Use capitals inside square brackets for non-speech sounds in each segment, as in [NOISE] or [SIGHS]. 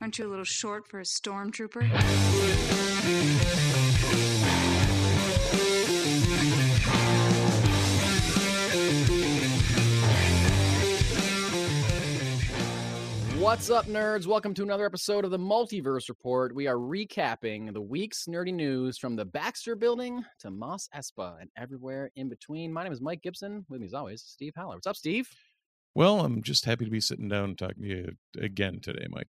Aren't you a little short for a stormtrooper? What's up, nerds? Welcome to another episode of the Multiverse Report. We are recapping the week's nerdy news from the Baxter Building to Mos Espa and everywhere in between. My name is Mike Gibson. With me, as always, Steve Haller. What's up, Steve? Well, I'm just happy to be sitting down and talking to you again today, Mike.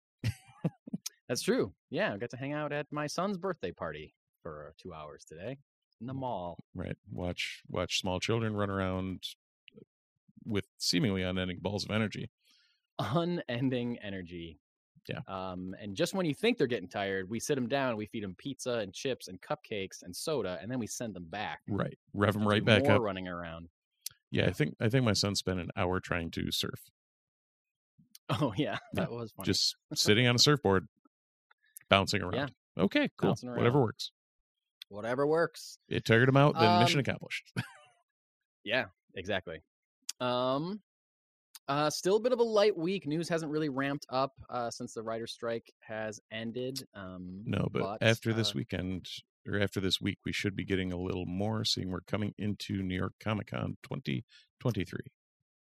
That's true. Yeah, I got to hang out at my son's birthday party for uh, two hours today in the mm, mall. Right. Watch watch small children run around uh, with seemingly unending balls of energy. Unending energy. Yeah. Um, and just when you think they're getting tired, we sit them down, we feed them pizza and chips and cupcakes and soda, and then we send them back. Right. Rev them right back more up. running around. Yeah, I think I think my son spent an hour trying to surf. Oh yeah, Yeah, that was funny. Just [LAUGHS] sitting on a surfboard, bouncing around. Okay, cool. Whatever works. whatever works. It tired him out, then mission Um, accomplished. [LAUGHS] Yeah, exactly. Um, uh, still a bit of a light week. News hasn't really ramped up uh, since the writer strike has ended. Um, no, but, but, after this uh, weekend or after this week, we should be getting a little more, seeing we're coming into New York Comic Con 2023.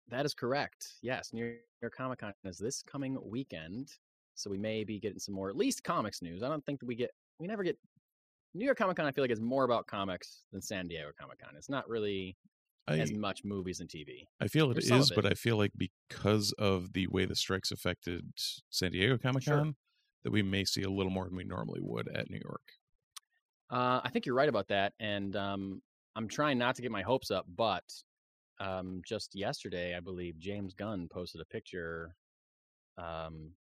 that is correct. Yes, New York Comic Con is this coming weekend, so we may be getting some more at least comics news. I don't think that we get we never get New York Comic Con. I feel like is more about comics than San Diego Comic Con. It's not really I, as much movies and TV. I feel it There's is, but. I feel like because of the way the strikes affected San Diego Comic Con, that we may see a little more than we normally would at New York. Uh, I think you're right about that, and um, I'm trying not to get my hopes up. But um, just yesterday, I believe James Gunn posted a picture um,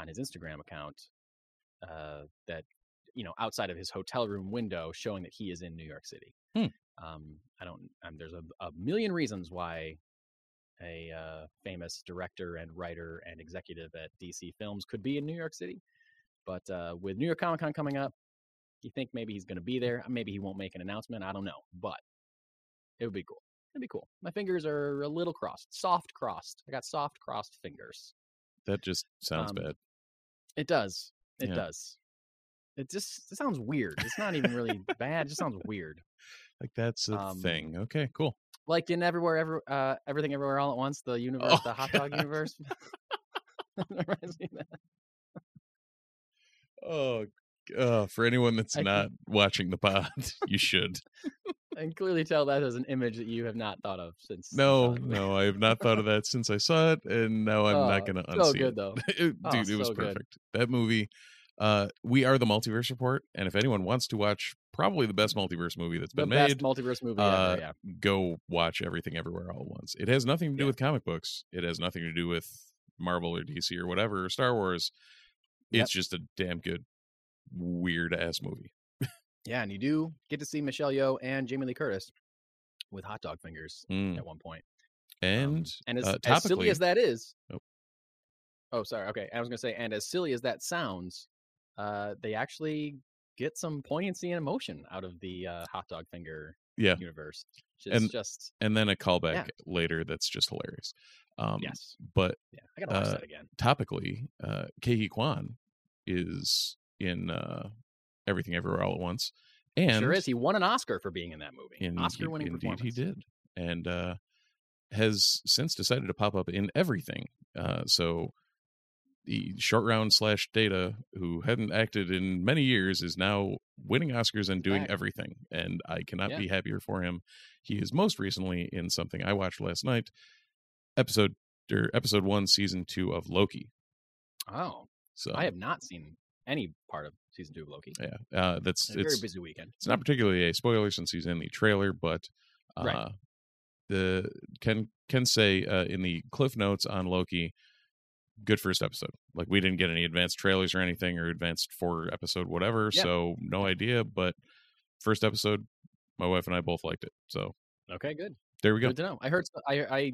on his Instagram account uh, that you know outside of his hotel room window, showing that he is in New York City. Hmm. Um, I don't. Um, there's a, a million reasons why a uh, famous director and writer and executive at DC Films could be in New York City, but uh, with New York Comic Con coming up you think maybe he's going to be there. Maybe he won't make an announcement. I don't know, but it would be cool. It'd be cool. My fingers are a little crossed, soft crossed. I got soft crossed fingers. That just sounds Um, bad. It does. It Yeah. does. It just it sounds weird. It's not even really bad. It just sounds weird. [LAUGHS] Like that's a um, thing. Okay, cool. Like in everywhere, ever, uh, everything, everywhere, all at once. The universe, Oh, the hot [LAUGHS] dog universe. Reminds me of that. Oh, uh, for anyone that's I can- not watching the pod, [LAUGHS] you should. I can clearly tell that is an image that you have not thought of since. No, no, I have not thought of [LAUGHS] that since I saw it, and now I'm not Oh, going to so unsee good it. though. [LAUGHS] It- Oh, Dude, it was so good. perfect. That movie. Uh, we are the Multiverse Report, and if anyone wants to watch probably the best multiverse movie that's The been best made, multiverse movie uh, ever. Yeah. go watch everything everywhere all at once. It has nothing to do Yeah. with comic books. It has nothing to do with Marvel or DC or whatever or Star Wars. Yep. It's just a damn good weird ass movie. Yeah, and you do get to see Michelle Yeoh and Jamie Lee Curtis with hot dog fingers Mm. at one point. Um, And and as, uh, as silly as that is, Oh. oh, sorry. Okay, I was gonna say, and as silly as that sounds, uh, they actually get some poignancy and emotion out of the uh, hot dog finger yeah, universe. And- just and then a callback Yeah. later that's just hilarious. Um, yes, But yeah. I gotta watch uh, that again. topically, uh, Ke Quan is in uh, Everything Everywhere All at Once, and Sure is. He won an Oscar for being in that movie. in, Oscar-winning indeed he did, and uh, has since decided to pop up in everything. Uh, so the short round slash data, who hadn't acted in many years, is now winning Oscars and doing Back. everything, and I cannot Yeah. be happier for him. He is most recently in something I watched last night, episode or episode one, season two of Loki. Oh, So I have not seen any part of season two of Loki. yeah, uh, that's It's a very busy weekend. it's not particularly a spoiler since he's in the trailer, but uh, Right. the can can say uh, in the cliff notes on Loki, good first episode. Like we didn't get any advanced trailers or anything or advanced four episode whatever, Yeah. so no idea. But first episode, my wife and I both liked it. So Okay, good. there we go. Good to know. I heard. I I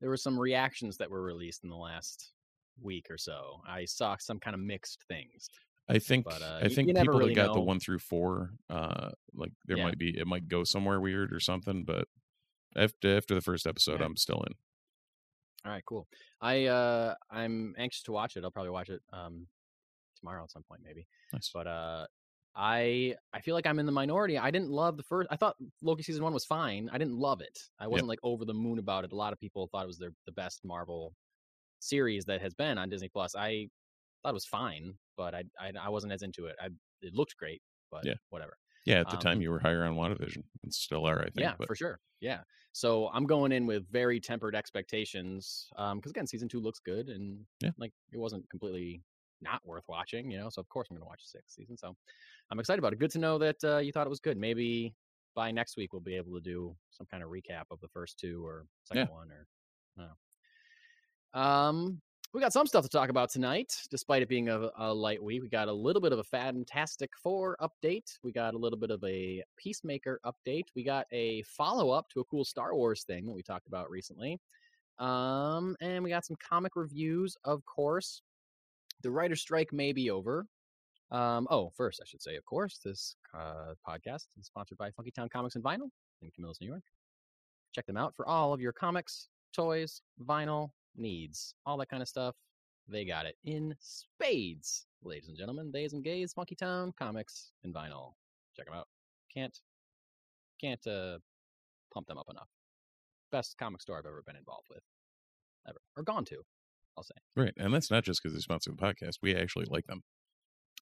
there were some reactions that were released in the last week or so. I saw some kind of mixed things. I think But, uh, I think people really that got the one through four, uh, like there Yeah. might be it might go somewhere weird or something, but after after the first episode, Yeah. I'm still in. All right, cool. I uh I'm anxious to watch it. I'll probably watch it um tomorrow at some point, maybe. Nice. But uh, I I feel like I'm in the minority. I didn't love the first. I thought Loki season one was fine. I didn't love it. I wasn't like over the moon about it. A lot of people thought it was their the best Marvel series that has been on Disney Plus. I thought it was fine, but I I, I wasn't as into it. I it looked great, but Yeah. whatever. Yeah, at the Um, time you were higher on WandaVision and still are, I think. yeah, but for sure. Yeah. So I'm going in with very tempered expectations. Um, because again, season two looks good and Yeah. like it wasn't completely not worth watching, you know. So of course I'm gonna watch the sixth season. So I'm excited about it. Good to know that uh, you thought it was good. Maybe by next week we'll be able to do some kind of recap of the first two or second one or I don't know. Um we got some stuff to talk about tonight, despite it being a, a light week. We got a little bit of a Fantastic Four update. We got a little bit of a Peacemaker update. We got a follow up to a cool Star Wars thing that we talked about recently. Um, and we got some comic reviews, of course. The writer strike may be over. Um, oh, first, I should say, of course, this uh, podcast is sponsored by Funky Town Comics and Vinyl in Camillus, New York. Check them out for all of your comics, toys, vinyl needs, all that kind of stuff. They got it in spades, ladies and gentlemen. Days and gays, Funky Town Comics and Vinyl. Check them out. Can't can't uh, pump them up enough. Best comic store I've ever been involved with, ever or gone to. I'll say. right, and that's not just because they sponsor the podcast. We actually like them.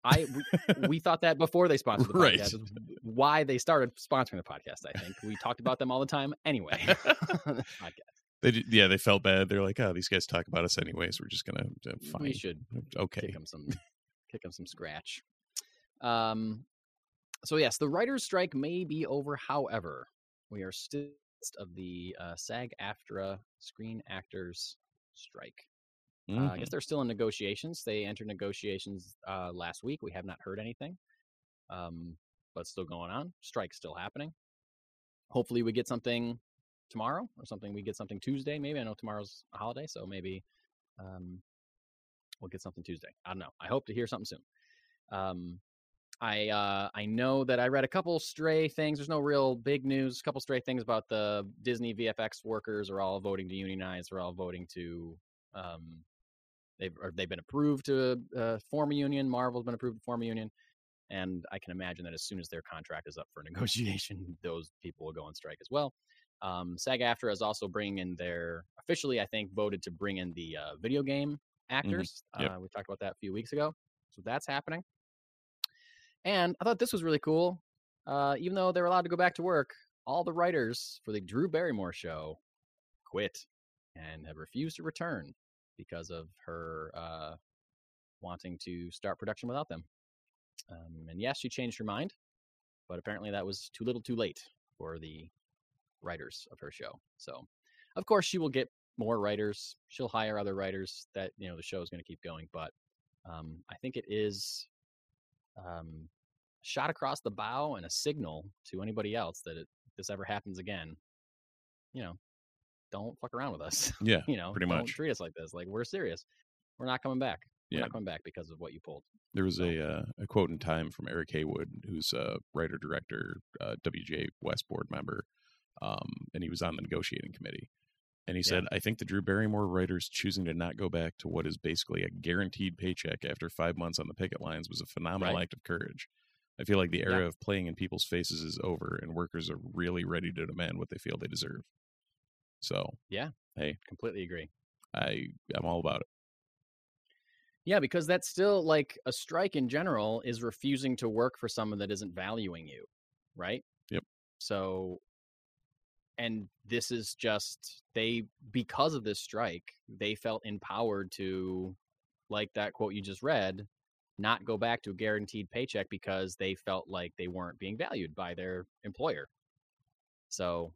I we, we thought that before they sponsored the [LAUGHS] Right. podcast. It's Why they started sponsoring the podcast, I think we talked about them all the time anyway. [LAUGHS] podcast. They yeah, they felt bad. They're like, oh, these guys talk about us anyways. We're just gonna uh, fine. We should okay. kick them some kick them some scratch. Um, so yes, the writers' strike may be over. However, we are still in the midst of the uh, SAG-AFTRA Screen Actors Strike. Uh, I guess they're still in negotiations. They entered negotiations uh, last week. We have not heard anything, um, but still going on. Strike's still happening. Hopefully, we get something tomorrow or something. We get something Tuesday. Maybe I know tomorrow's a holiday, so maybe um, we'll get something Tuesday. I don't know. I hope to hear something soon. Um, I uh, I know that I read a couple stray things. There's no real big news. A couple stray things about the Disney VFX workers are all voting to unionize. They're all voting to um, they've they've been approved to uh, form a union. Marvel's been approved to form a union, and I can imagine that as soon as their contract is up for negotiation, [LAUGHS] those people will go on strike as well. Um, SAG-AFTRA is also bringing in their officially, I think, voted to bring in the uh, video game actors. Yep. Uh, we talked about that a few weeks ago, so that's happening. And I thought this was really cool. Uh, even though they're allowed to go back to work, all the writers for the Drew Barrymore show quit and have refused to return because of her uh, wanting to start production without them. Um, and yes, she changed her mind, but apparently that was too little too late for the writers of her show. So, of course, she will get more writers. She'll hire other writers that, you know, the show is going to keep going. But um, I think it is um, shot across the bow and a signal to anybody else that it, if this ever happens again, you know, don't fuck around with us. [LAUGHS] Yeah, you know, pretty don't much. treat us like this. Like we're serious. We're not coming back. We're Yeah. not coming back because of what you pulled. There was a uh, a quote in Time from Eric Haywood, who's a writer director, uh, WGA West board member, um, and he was on the negotiating committee. And he Yeah. said, "I think the Drew Barrymore writers choosing to not go back to what is basically a guaranteed paycheck after five months on the picket lines was a phenomenal Right. act of courage. I feel like the Yeah. era of playing in people's faces is over, and workers are really ready to demand what they feel they deserve. So yeah, hey, Completely agree. I I'm all about it. Yeah, because that's still like a strike in general is refusing to work for someone that isn't valuing you, right? Yep. So, and this is just they because of this strike, they felt empowered to, like that quote you just read, not go back to a guaranteed paycheck because they felt like they weren't being valued by their employer. So,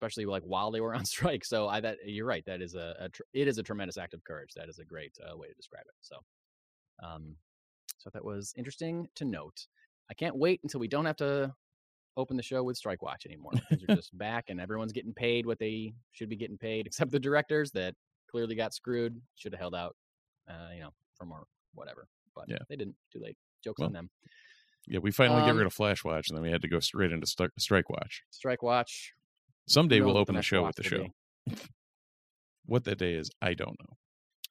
especially like while they were [LAUGHS] on strike. So I that you're right. That is a, a tr- it is a tremendous act of courage. That is a great uh, way to describe it. So, um, so that was interesting to note. I can't wait until we don't have to open the show with Strike Watch anymore. Things are just back and everyone's getting paid what they should be getting paid, [LAUGHS] except the directors that clearly got screwed. Should have held out, uh, you know, for more whatever. But Yeah. they didn't. Too late. Jokes Well, on them. Yeah, we finally get Um, rid of Flash Watch, and then we had to go straight into St- Strike Watch. Strike Watch. Someday we'll open the next show with the show. [LAUGHS] What that day is, I don't know.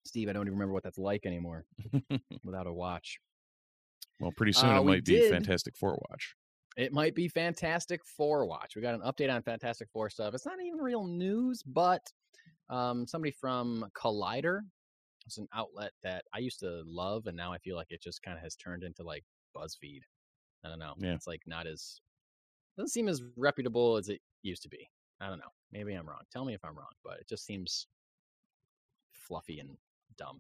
Steve, I don't even remember what that's like anymore [LAUGHS] without a watch. Well, pretty soon Uh, it might be did- Fantastic Four watch. It might be Fantastic Four watch. We got an update on Fantastic Four stuff. It's not even real news, but um, somebody from Collider, it's an outlet that I used to love, and now I feel like it just kind of has turned into like BuzzFeed. I don't know. Yeah. It's like not as doesn't seem as reputable as it used to be. I don't know. Maybe I'm wrong. Tell me if I'm wrong, but it just seems fluffy and dumb.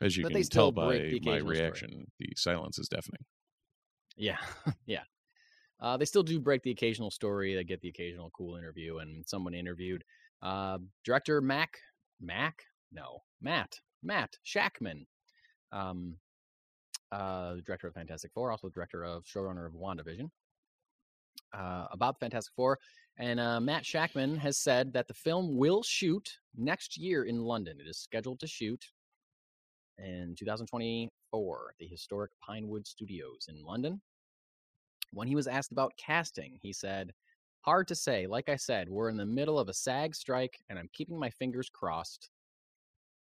As you But can tell by my occasional story. reaction, the silence is deafening. Yeah, [LAUGHS] yeah. Uh, they still do break the occasional story. They get the occasional cool interview, and someone interviewed uh, director Mac Mac no Matt Matt Shakman, um, uh, director of Fantastic Four, also director of showrunner of WandaVision, uh, about Fantastic Four. And uh, Matt Shakman has said that the film will shoot next year in London. It is scheduled to shoot in 2024 at the historic Pinewood Studios in London. When he was asked about casting, he said, Hard to say. Like I said, we're in the middle of a SAG strike, and I'm keeping my fingers crossed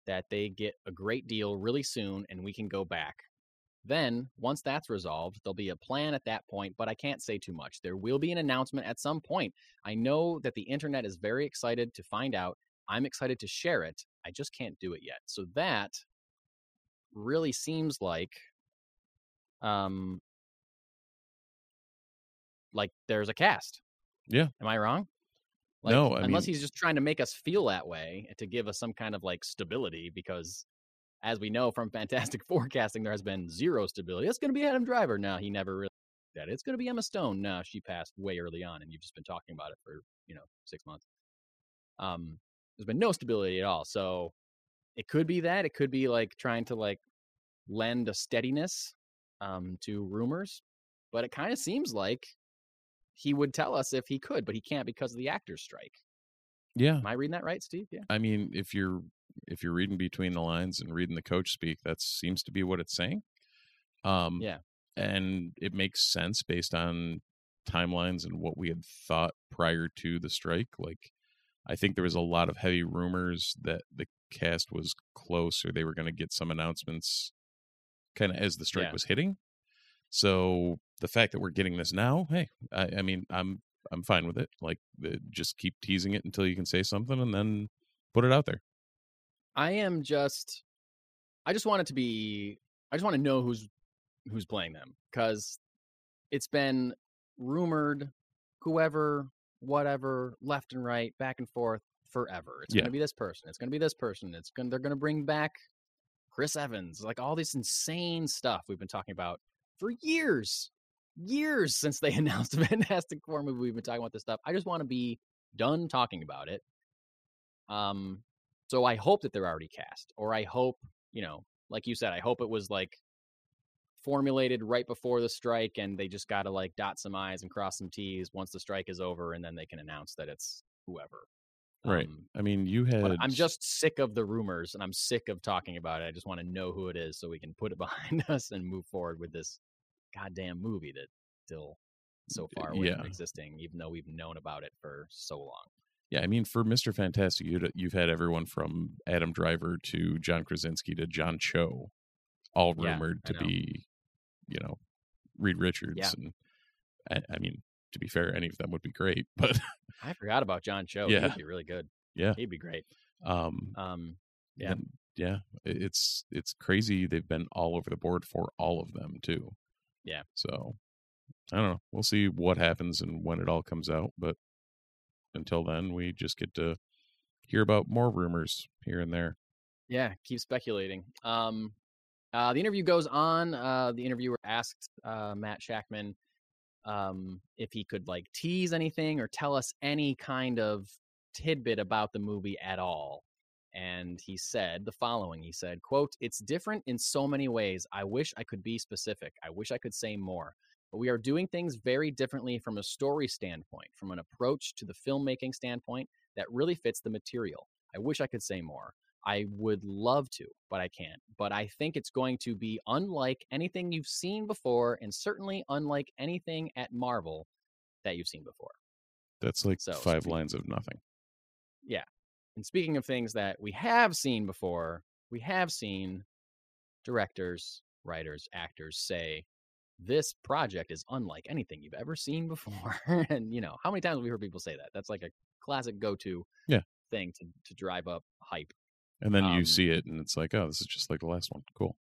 that they get a great deal really soon and we can go back. Then, once that's resolved, there'll be a plan at that point, but I can't say too much. There will be an announcement at some point. I know that the internet is very excited to find out. I'm excited to share it. I just can't do it yet. So that really seems like um like there's a cast. Yeah. Am I wrong? Like, No, I unless mean- he's just trying to make us feel that way to give us some kind of like stability because as we know from [LAUGHS] Fantastic Four casting there has been zero stability. It's going to be Adam Driver. No, he never really did that. It's going to be Emma Stone. No, she passed way early on and you've just been talking about it for, you know, 6 months. Um there's been no stability at all. So it could be that it could be like trying to like lend a steadiness um to rumors, but it kind of seems like he would tell us if he could, but he can't because of the actors strike. Yeah, Am I reading that right, Steve? Yeah. I mean, if you're if you're reading between the lines and reading the coach speak, that seems to be what it's saying. Um, Yeah. and it makes sense based on timelines and what we had thought prior to the strike. Like, I think there was a lot of heavy rumors that the cast was close or they were going to get some announcements, kind of as the strike Yeah. was hitting. So the fact that we're getting this now, hey, I, I mean, I'm I'm fine with it. Like, just keep teasing it until you can say something, and then put it out there. I am just I just want it to be I just want to know who's who's playing them cuz it's been rumored whoever whatever left and right back and forth forever. It's Yeah. going to be this person. It's going to be this person. It's to they're going to bring back Chris Evans. Like all this insane stuff we've been talking about for years. Years since they [LAUGHS] announced the Fantastic Four movie we've been talking about this stuff. I just want to be done talking about it. Um so I hope that they're already cast, or I hope, you know, like you said, I hope it was like formulated right before the strike and they just got to like dot some I's and cross some T's once the strike is over and then they can announce that it's whoever. Right. Um, I mean, you had. I'm just sick of the rumors and I'm sick of talking about it. I just want to know who it is so we can put it [LAUGHS] behind us and move forward with this goddamn movie that still so far away yeah. from existing, even though we've known about it for so long. Yeah, I mean, for Mister Fantastic, you'd, you've had everyone from Adam Driver to John Krasinski to John Cho, all Yeah, rumored to be, you know, Reed Richards. Yeah. And I, I mean, to be fair, any of them would be great, [LAUGHS] but I forgot about John Cho. Yeah. He'd be really good. Yeah. He'd be great. um, Um, Yeah. yeah, it's it's crazy. They've been all over the board for all of them too. Yeah. So I don't know. We'll see what happens and when it all comes out, but until then, we just get to hear about more rumors here and there. Yeah, keep speculating. Um, uh, the interview goes on. Uh, the interviewer asked uh, Matt Shakman um, if he could like tease anything or tell us any kind of tidbit about the movie at all. And he said the following. He said, quote, It's different in so many ways. I wish I could be specific. I wish I could say more. But we are doing things very differently from a story standpoint, from an approach to the filmmaking standpoint that really fits the material. I wish I could say more. I would love to, but I can't. But I think it's going to be unlike anything you've seen before, and certainly unlike anything at Marvel that you've seen before. That's like So, five speak- lines of nothing. And speaking of things that we have seen before, we have seen directors, writers, actors say this project is unlike anything you've ever seen before. [LAUGHS] and you know, how many times have we heard people say that? That's like a classic go-to Yeah. thing to to drive up hype. And then you Um, see it, and it's like, oh, this is just like the last one. Cool.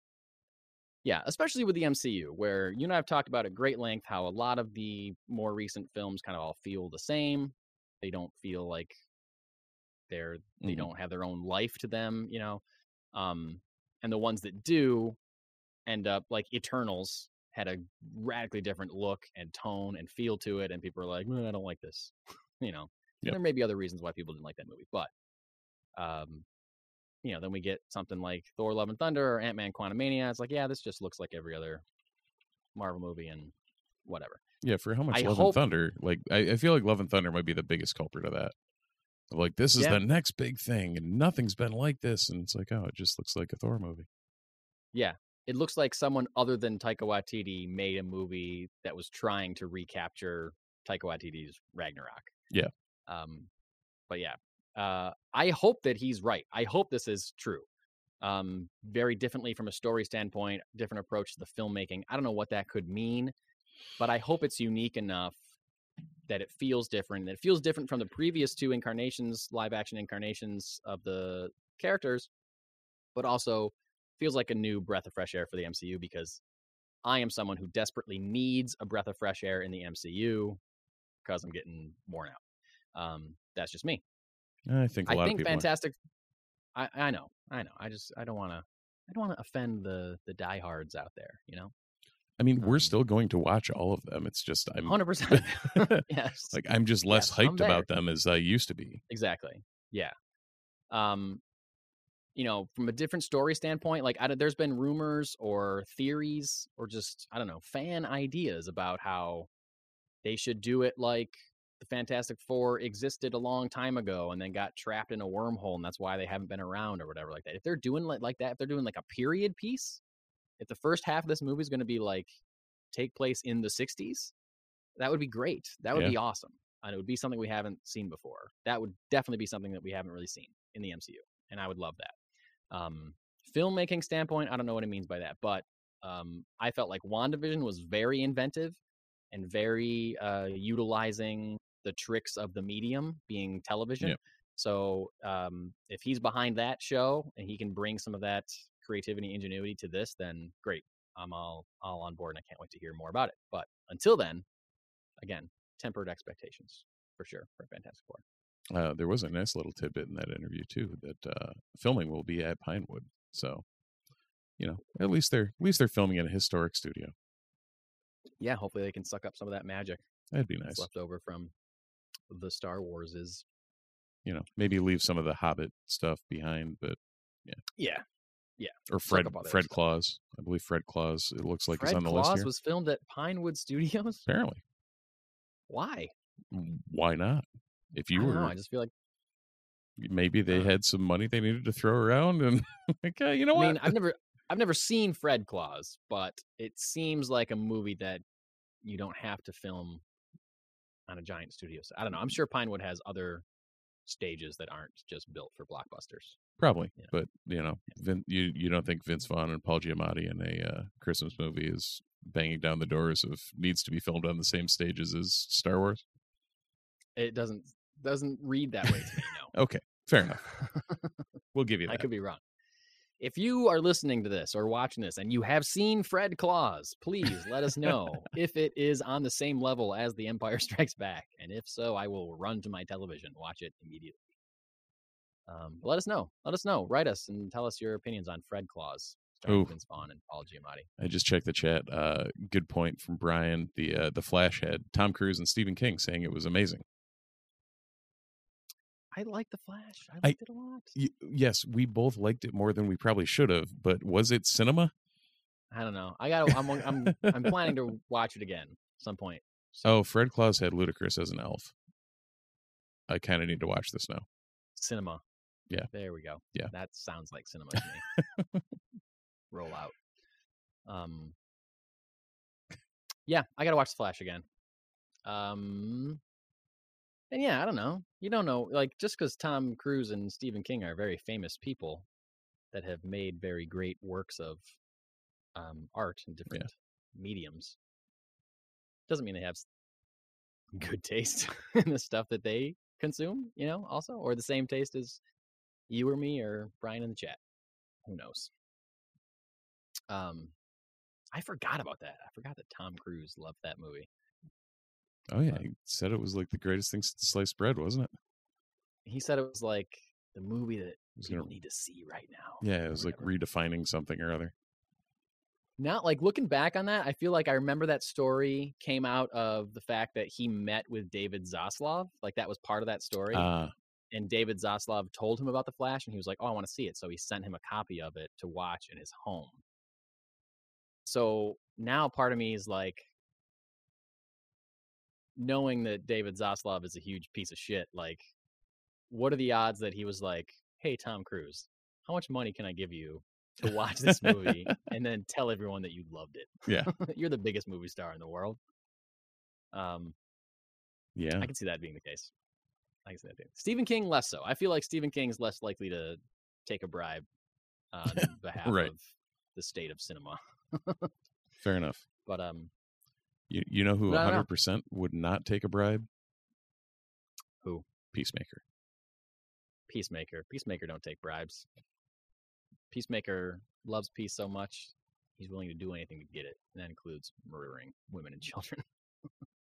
Yeah, especially with the MCU, where you and I have talked about at great length how a lot of the more recent films kind of all feel the same. They don't feel like they're they Mhm. don't have their own life to them, you know. Um, and the ones that do end up like Eternals had a radically different look and tone and feel to it, and people are like, "Mm, I don't like this, [LAUGHS] you know. Yep. There may be other reasons why people didn't like that movie, but um, you know, then we get something like Thor: Love and Thunder or Ant Man: Quantumania. It's like, yeah, this just looks like every other Marvel movie and whatever. Yeah, for how much I Love hope- and Thunder, like I, I feel like Love and Thunder might be the biggest culprit of that. Like this is Yeah. the next big thing, and nothing's been like this, and it's like, oh, it just looks like a Thor movie. Yeah, it looks like someone other than Taika Waititi made a movie that was trying to recapture Taika Waititi's Ragnarok. Yeah. Um, but yeah, uh, I hope that he's right. I hope this is true. Um, very differently from a story standpoint, different approach to the filmmaking. I don't know what that could mean, but I hope it's unique enough that it feels different. That it feels different from the previous two incarnations, live action incarnations of the characters, but also feels like a new breath of fresh air for the MCU because I am someone who desperately needs a breath of fresh air in the MCU because I'm getting worn out. Um, that's just me. I think a I lot think of people. are. Fantastic. I, I know, I know. I just I don't want to. I don't want to offend the the diehards out there. You know, I mean, we're um, still going to watch all of them. It's just I'm hundred percent. [LAUGHS] [LAUGHS] Yes, like I'm just less Yes, hyped about them as I used to be. exactly. Yeah. Um, you know, from a different story standpoint, like I, there's been rumors or theories or just I don't know fan ideas about how they should do it like the Fantastic Four existed a long time ago and then got trapped in a wormhole and that's why they haven't been around or whatever like that. If they're doing like, like that, if they're doing like a period piece, if the first half of this movie is going to be like take place in the 60s, that would be great. That would Yeah. be awesome. And it would be something we haven't seen before. That would definitely be something that we haven't really seen in the MCU. And I would love that. Um, filmmaking standpoint, I don't know what it means by that, but um, I felt like WandaVision was very inventive and very uh, utilizing the tricks of the medium being television. Yep. So um, if he's behind that show and he can bring some of that creativity ingenuity to this, then great. I'm all all on board and I can't wait to hear more about it. But until then, again, tempered expectations for sure for Fantastic Four. Uh, there was a nice little tidbit in that interview too that uh, filming will be at Pinewood. So, you know, at least they're at least they're filming in a historic studio. Yeah, hopefully they can suck up some of that magic That'd be nice. left over from the Star Wars is. You know, maybe leave some of the Hobbit stuff behind, but yeah. Yeah. Or Fred up all their Fred. Claus. I believe Fred Claus. It looks like Fred is on the Claus list here. was filmed at Pinewood Studios. Apparently, Why? why not? If you I don't were, know. I just feel like maybe they Uh, had some money they needed to throw around, and [LAUGHS] like, uh, you know I what? mean, I've never I've never seen Fred Claus, but it seems like a movie that you don't have to film on a giant studio So I don't know. I'm sure Pinewood has other stages that aren't just built for blockbusters. Probably, Yeah. but you know, Vin, you you don't think Vince Vaughn and Paul Giamatti in a uh, Christmas movie is banging down the doors of needs to be filmed on the same stages as Star Wars? It doesn't doesn't read that way to me. No. [LAUGHS] Okay, fair enough. [LAUGHS] We'll give you I could be wrong. If you are listening to this or watching this and you have seen Fred Claus, please let us know [LAUGHS] if it is on the same level as The Empire Strikes Back. And if so, I will run to my television, watch it immediately. Um, let us know. Let us know. Write us and tell us your opinions on Fred Claus, starring Ooh. Vince Vaughn and Paul Giamatti. I just checked the chat. Uh, good point from Brian. The uh, the Flash had Tom Cruise and Stephen King saying it was amazing. I like The Flash. I I- liked it a lot. Y- yes, we both liked it more than we probably should have. But was it cinema? I don't know. I got. I'm. I'm. I'm planning to [LAUGHS] watch it again some point. So, Oh, Fred Claus had Ludacris as an elf. I kind of need to watch this now. cinema. Yeah. There we go. Yeah. That sounds like cinema to me. [LAUGHS] Roll out. Um Yeah, I gotta watch the Flash again. Um and yeah, I don't know. You don't know, like just because Tom Cruise and Stephen King are very famous people that have made very great works of um art in different mediums doesn't mean they have [LAUGHS] good taste in the stuff that they consume, you know, also, or the same taste as you or me or Brian in the chat. Who knows? Um, I forgot about that. I forgot that Tom Cruise loved that movie. Oh yeah, But- he said it was like the greatest thing since sliced bread, wasn't it? He said it was like the movie that people gonna- need to see right now. Yeah, it was like redefining something or other. Not like looking back on that, I feel like I remember that story came out of the fact that he met with David Zaslav. Like that was part of that story. Ah, and David Zaslav told him about the Flash, and he was like, "Oh, I want to see it." So he sent him a copy of it to watch in his home. So now part of me is like, knowing that David Zaslav is a huge piece of shit. Like, what are the odds that he was like, "Hey, Tom Cruise, how much money can I give you to watch this movie [LAUGHS] and then tell everyone that you loved it?" Yeah. [LAUGHS] you're the biggest movie star in the world. Um, yeah. I can see that being the case. I that being. Stephen King less so. I feel like Stephen King's less likely to take a bribe on [LAUGHS] behalf Right. of the state of cinema. [LAUGHS] Fair enough. But um, You you know who no. 100 percent would not take a bribe? Who? Peacemaker. Peacemaker, Peacemaker don't take bribes. Peacemaker loves peace so much he's willing to do anything to get it, and that includes murdering women and children. [LAUGHS]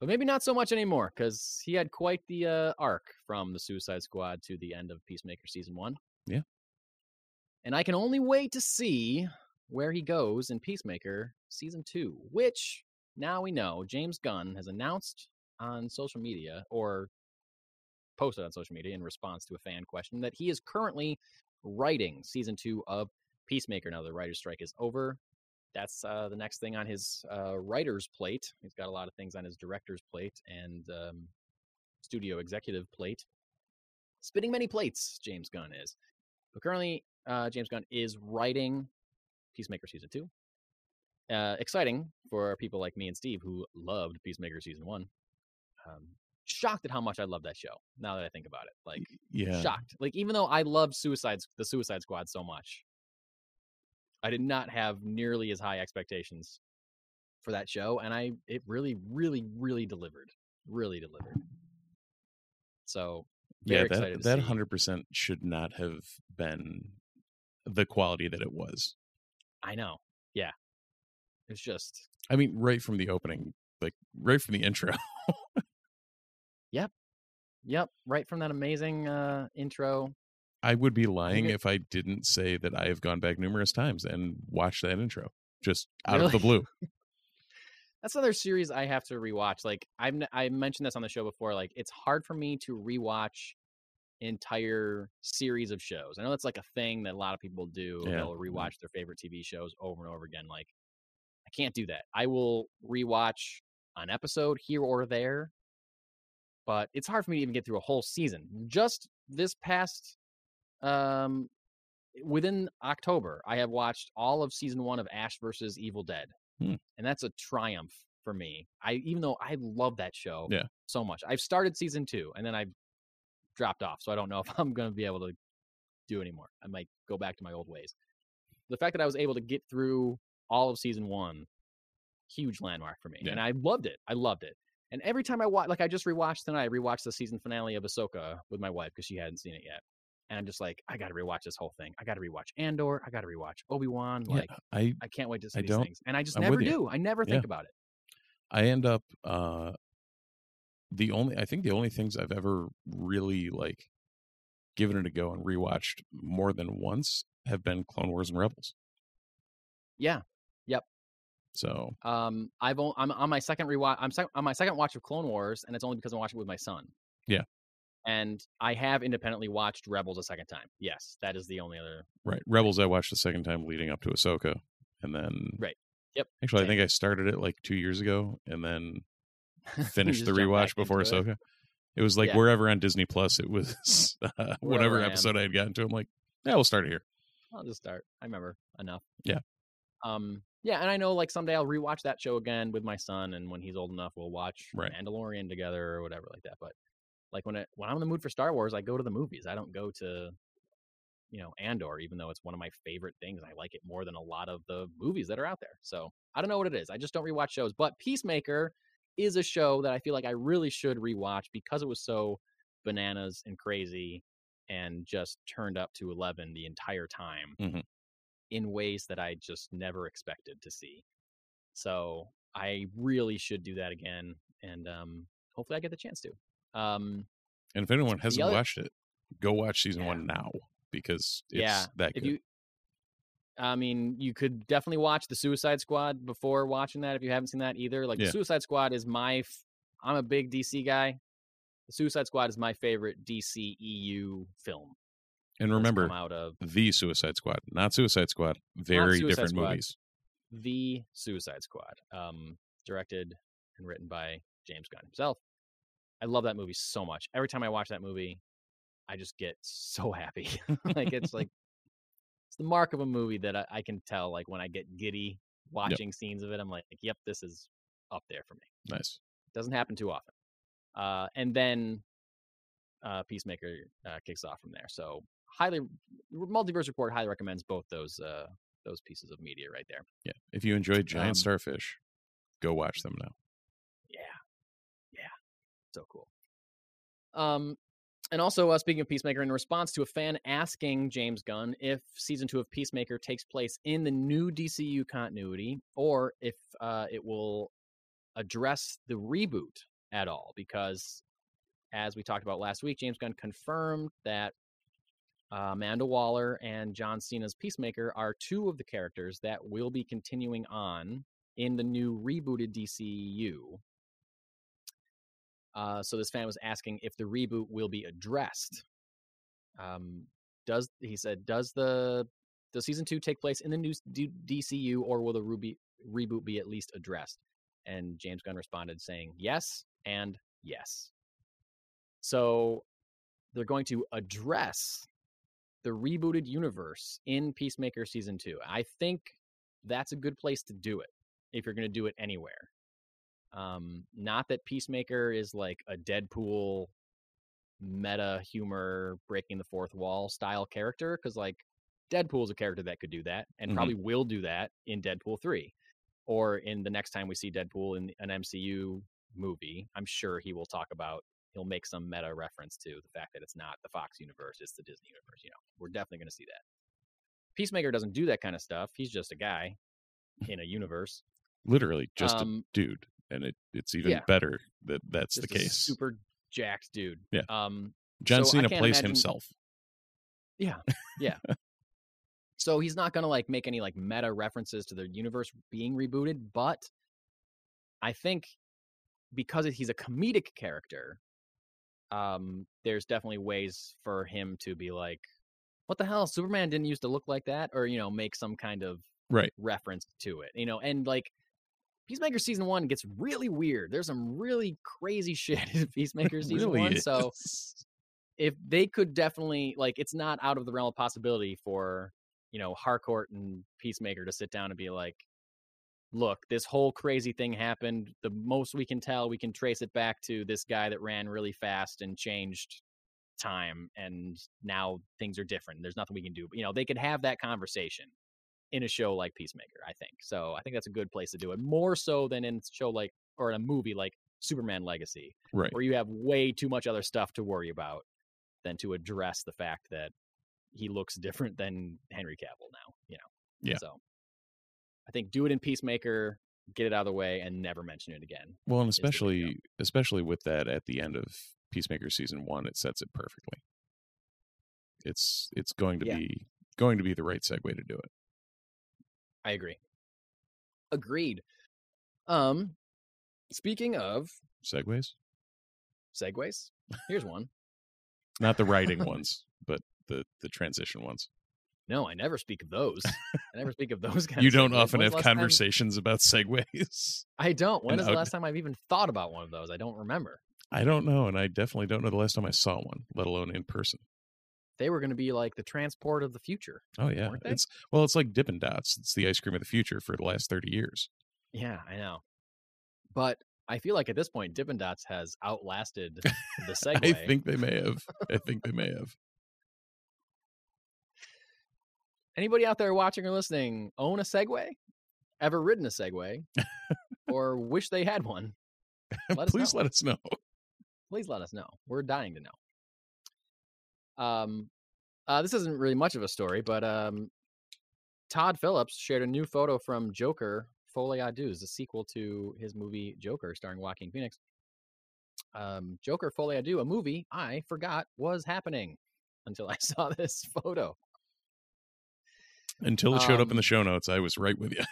but maybe not so much anymore because he had quite the uh, arc from the Suicide Squad to the end of Peacemaker season one. Yeah. and I can only wait to see where he goes in Peacemaker season two, which now we know James Gunn has announced on social media or posted on social media in response to a fan question that he is currently writing season two of Peacemaker. Now the writer's strike is over. That's uh, the next thing on his uh, writer's plate. He's got a lot of things on his director's plate and um, studio executive plate. Spinning many plates, James Gunn is. But currently, uh, James Gunn is writing Peacemaker season two. Uh, exciting for people like me and Steve who loved Peacemaker season one. Um, shocked at how much I love that show. Now that I think about it, like Yeah. shocked. Like even though I loved Suicide the Suicide Squad so much, I did not have nearly as high expectations for that show, and I it really, really, really delivered. Really delivered. So very Yeah, excited that that 100 percent should not have been the quality that it was. I know. Yeah. It's just I mean, right from the opening, like right from the intro. [LAUGHS] Yep, yep, right from that amazing uh intro. I would be lying if I didn't say that I have gone back numerous times and watched that intro just out of the blue. [LAUGHS] That's another series I have to rewatch. Like I've I mentioned this on the show before. Like it's hard for me to rewatch entire series of shows. I know that's like a thing that a lot of people do. Yeah. They'll mm. rewatch their favorite TV shows over and over again. Like I can't do that. I will rewatch an episode here or there, but it's hard for me to even get through a whole season. Just this past um within October, I have watched all of season 1 of Ash versus Evil Dead. Hmm. And that's a triumph for me. I even though I love that show Yeah. so much. I've started season 2 and then I've dropped off, so I don't know [LAUGHS] if I'm going to be able to do anymore. I might go back to my old ways. The fact that I was able to get through all of season 1 huge landmark for me. Yeah. And I loved it. I loved it. And every time I watch, like I just rewatched tonight, I rewatched the season finale of Ahsoka with my wife because she hadn't seen it yet. And I'm just like, I got to rewatch this whole thing. I got to rewatch Andor. I got to rewatch Obi Wan. Yeah, Like, I I can't wait to see I these things. And I just I'm never do. I never Yeah. think about it. I end up uh the only I think the only things I've ever really like given it a go and rewatched more than once have been Clone Wars and Rebels. Yeah. Yep. So Um, I've on, I'm on my second rewatch. I'm sec- on my second watch of Clone Wars, and it's only because I'm watching it with my son. Yeah. And I have independently watched Rebels a second time. Yes, that is the only other. right, Rebels I watched the second time leading up to Ahsoka, and then Right. Yep. Actually, I think I started it like two years ago, and then [LAUGHS] finished the rewatch before into it. Ahsoka. It was like Yeah. wherever on Disney Plus it was, [LAUGHS] uh, whatever I am. episode I had gotten to. I'm like, yeah, we'll start it here. I'll just start. I remember enough. Yeah. Um. Yeah, and I know like someday I'll rewatch that show again with my son, and when he's old enough, we'll watch Right. Mandalorian together or whatever like that. But like when it when I'm in the mood for Star Wars, I go to the movies. I don't go to, you know Andor, even though it's one of my favorite things. I like it more than a lot of the movies that are out there. So I don't know what it is. I just don't rewatch shows. But Peacemaker is a show that I feel like I really should rewatch because it was so bananas and crazy and just turned up to 11 the entire time Mhm. in ways that I just never expected to see. So I really should do that again. And um, hopefully I get the chance to. Um, And if anyone hasn't other- watched it, go watch season Yeah. one now because it's Yeah, that good. you i mean you could definitely watch the suicide squad before watching that if you haven't seen that either like Yeah. the suicide squad is my f- i'm a big dc guy the suicide squad is my favorite dc eu film and remember, out of the Suicide Squad, not Suicide Squad. Very Suicide different Squad. movies. the suicide squad um directed and written by james gunn himself i love that movie so much every time i watch that movie i just get so happy [LAUGHS] like it's like [LAUGHS] it's the mark of a movie that I, I can tell like when i get giddy watching scenes of it i'm like yep this is up there for me Nice. doesn't happen too often uh and then uh peacemaker uh, kicks off from there so highly multiverse report highly recommends both those uh those pieces of media right there Yeah. If you enjoyed Giant Um, Starfish, go watch them now. So cool. Um and also uh, speaking of Peacemaker in response to a fan asking James Gunn if season 2 of Peacemaker takes place in the new DCU continuity or if uh it will address the reboot at all because as we talked about last week James Gunn confirmed that uh, Amanda Waller and John Cena's Peacemaker are two of the characters that will be continuing on in the new rebooted DCU. Uh, so this fan was asking if the reboot will be addressed. Um, does he said does the does season two take place in the new DCU or will the Ruby reboot be at least addressed? And James Gunn responded saying yes and yes. So they're going to address the rebooted universe in Peacemaker season two. I think that's a good place to do it if you're going to do it anywhere. Um, not that Peacemaker is like a Deadpool meta humor breaking the fourth wall style character because like Deadpool is a character that could do that and Mhm. probably will do that in Deadpool 3 or in the next time we see Deadpool in an MCU movie. I'm sure he will talk about he'll make some meta reference to the fact that it's not the Fox universe, it's the Disney universe, you know. We're definitely going to see that. Peacemaker doesn't do that kind of stuff. He's just a guy in a universe. Literally, just Um, a dude, and it, it's even yeah. better that that's the just case. super jacked dude. Yeah. Um John so Cena plays imagine- himself. Yeah. Yeah. [LAUGHS] so he's not gonna like make any like meta references to the universe being rebooted, but I think because he's a comedic character, um, there's definitely ways for him to be like, What the hell? Superman didn't used to look like that, or you know, make some kind of Right. reference to it. You know, and like Peacemaker season one gets really weird. There's some really crazy [LAUGHS] shit in Peacemaker season really one. So if they could definitely like it's not out of the realm of possibility for you know harcourt and peacemaker to sit down and be like look this whole crazy thing happened the most we can tell we can trace it back to this guy that ran really fast and changed time and now things are different there's nothing we can do but you know they could have that conversation in a show like peacemaker i think so i think that's a good place to do it more so than in a show like or in a movie like superman legacy right. where you have way too much other stuff to worry about than to address the fact that he looks [LAUGHS] different than Henry Cavill now, you know. Yeah. So I think do it in Peacemaker, get it out of the way, and never mention it again. Well, and is the way to go. especially especially with that at the end of Peacemaker season one, it sets it perfectly. It's it's going to Yeah. be going to be the right segue to do it. I agree. Agreed. Um, speaking of Segways, segways. here's one. not the writing [LAUGHS] ones, but the the transition ones. No, I never speak of those. I never speak of those kind [LAUGHS] You don't segues. often When's have last time- conversations about segways. I don't. [LAUGHS] When and is the last time I've even thought about one of those? I don't remember. I don't know, and I definitely don't know the last time I saw one, let alone in person. They were going to be like the transport of the future. Oh yeah, it's well, it's like Dippin' Dots. It's the ice cream of the future for the last thirty years. Yeah, I know. But I feel like at this point, Dippin' Dots has outlasted the Segway. [LAUGHS] I think they may have. I think they may have. Anybody out there watching or listening own a Segway? Ever ridden a Segway? or wish they had one? [LAUGHS] Let us Please know. let us know. please let us know. We're dying to know. Um, uh, this isn't really much of a story, but um, Todd Phillips shared a new photo from Joker Folie à Deux, the sequel to his movie Joker, starring Joaquin Phoenix. Um, Joker Folie à Deux, a movie I forgot was happening until I [LAUGHS] saw this photo. Until it showed up in Um, the show notes, I was right with you.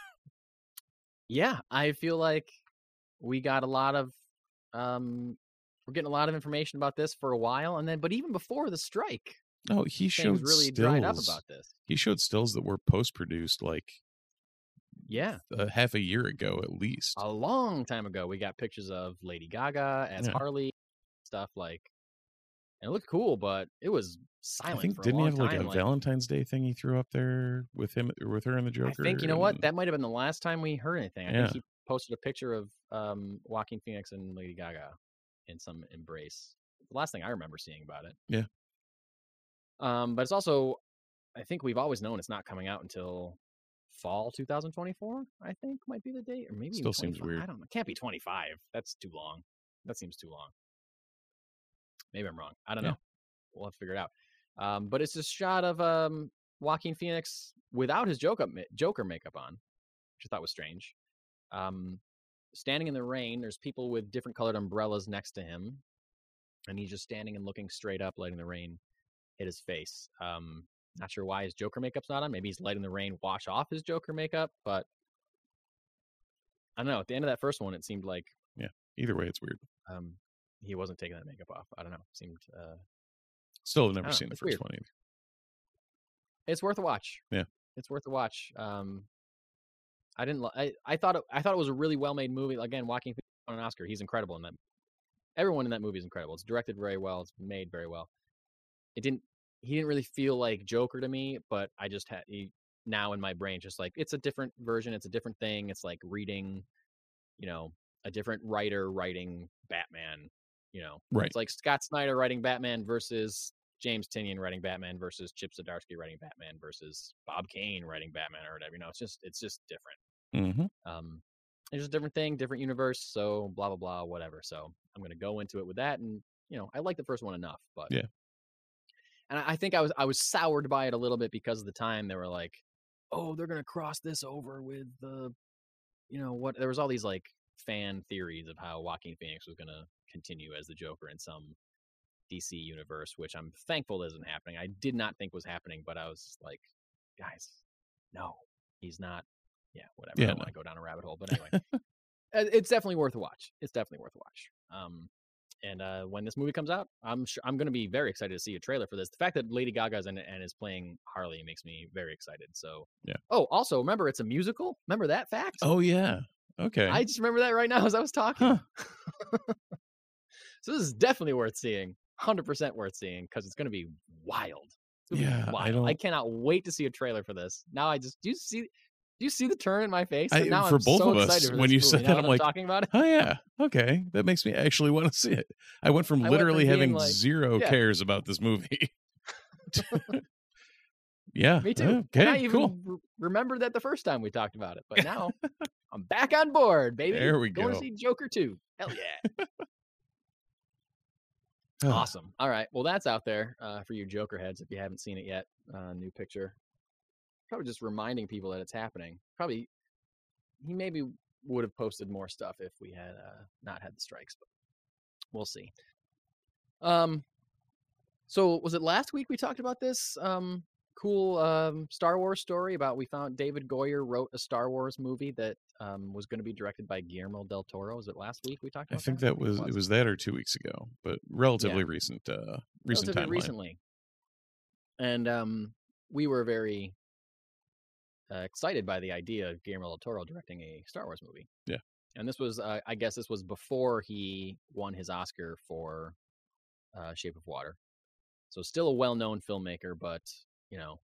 Yeah, I feel like we got a lot of um, we're getting a lot of information about this for a while, and then but even before the strike, Oh, he showed really stills. dried up about this. He showed stills that were post produced like Yeah, uh, half a year ago at least. a long time ago, we got pictures of Lady Gaga as Yeah. Harley, stuff like, and it looked cool, but it was silent I think didn't he have like time. a Valentine's Day thing he threw up there with him with her and the Joker? I think you know what that might have been the last time we heard anything. I Yeah. think he posted a picture of um, Joaquin Phoenix and Lady Gaga in some embrace. The last thing I remember seeing about it. Yeah. Um, but it's also, I think we've always known it's not coming out until fall 2024. I think might be the date, or maybe Still seems weird. I don't know. Can't be 25. That's too long. That seems too long. Maybe I'm wrong. I don't Yeah. know. We'll have to figure it out. Um, but it's a shot of um, Joaquin Phoenix without his Joker Joker makeup on, which I thought was strange. Um, standing in the rain, there's people with different colored umbrellas next to him, and he's just standing and looking straight up, letting the rain hit his face. Um, not sure why his Joker makeup's not on. Maybe he's letting the rain wash off his Joker makeup, but I don't know. At the end of that first one, it seemed like yeah. Either way, it's weird. um, he wasn't taking that makeup off. I don't know. Seemed uh, Still, have never don't know, seen the first weird. one either. it's worth a watch. Yeah. it's worth a watch. Um, I didn't. I I thought it, I thought it was a really well made movie. Again, Joaquin Phoenix won an Oscar. He's incredible in that. Everyone in that movie is incredible. It's directed very well. It's made very well. It didn't. He didn't really feel like Joker to me, but I just had he, now in my brain just like it's a different version. It's a different thing. It's like reading, you know, a different writer writing Batman. You know, Right. it's like Scott Snyder writing Batman versus James Tynion writing Batman versus Chip Zdarsky writing Batman versus Bob Kane writing Batman or whatever. You know, it's just it's just different. Hmm Um, it's just a different thing, different universe. So blah blah blah, whatever. So I'm gonna go into it with that, and you know, I like the first one enough, but Yeah. And I I think I was I was soured by it a little bit because of the time they were like, oh, they're gonna cross this over with the, you know what? There was all these like fan theories of how Joaquin Phoenix was gonna continue as the Joker in some DC universe, which I'm thankful isn't happening. I did not think was happening, but I was like, guys, no, he's not. Yeah, whatever. I don't no. want to go down a rabbit hole, but anyway, [LAUGHS] uh, it's definitely worth a watch. It's definitely worth a watch. Um, and uh, when this movie comes out, I'm sure I'm going to be very excited to see a trailer for this. The fact that Lady Gaga's in it and is playing Harley makes me very excited. So Yeah. Oh, also remember it's a musical. Remember that fact? Oh yeah. Okay. I just remember that right now as I was talking. [LAUGHS] so this is definitely worth seeing. Hundred percent worth seeing because it's going to be wild. It's gonna be Yeah, wild. I don't- I cannot wait to see a trailer for this. Now I just do you see. Do you see the turn in my face? I- now for I'm both so of us, when you movie said now that, I'm like, talking about it. oh yeah. Okay. That makes me actually want to see it. I went from I went from literally having like- zero yeah. cares about this movie. [LAUGHS] yeah. Me too. Okay. and I even cool. re- remembered that the first time we talked about it, but [LAUGHS] now I'm back on board, baby. There we Going go. to see Joker 2. Hell yeah. [SIGHS] awesome. All right. Well, that's out there uh, for you Joker heads if you haven't seen it yet. Uh, new picture. Probably just reminding people that it's happening. Probably he maybe would have posted more stuff if we had uh, not had the strikes, but we'll see. Um, so was it last week we talked about this um cool um Star Wars story about we found David Goyer wrote a Star Wars movie that um was going to be directed by Guillermo del Toro? Was it last week we talked I think that? that was it was that or two weeks ago, but relatively recent. Uh, recent relatively timeline. recently. And um, we were very uh, excited by the idea of Guillermo del Toro directing a Star Wars movie. Yeah. And this was, uh, I guess, this was before he won his Oscar for uh, Shape of Water. So still a well-known filmmaker, but you know,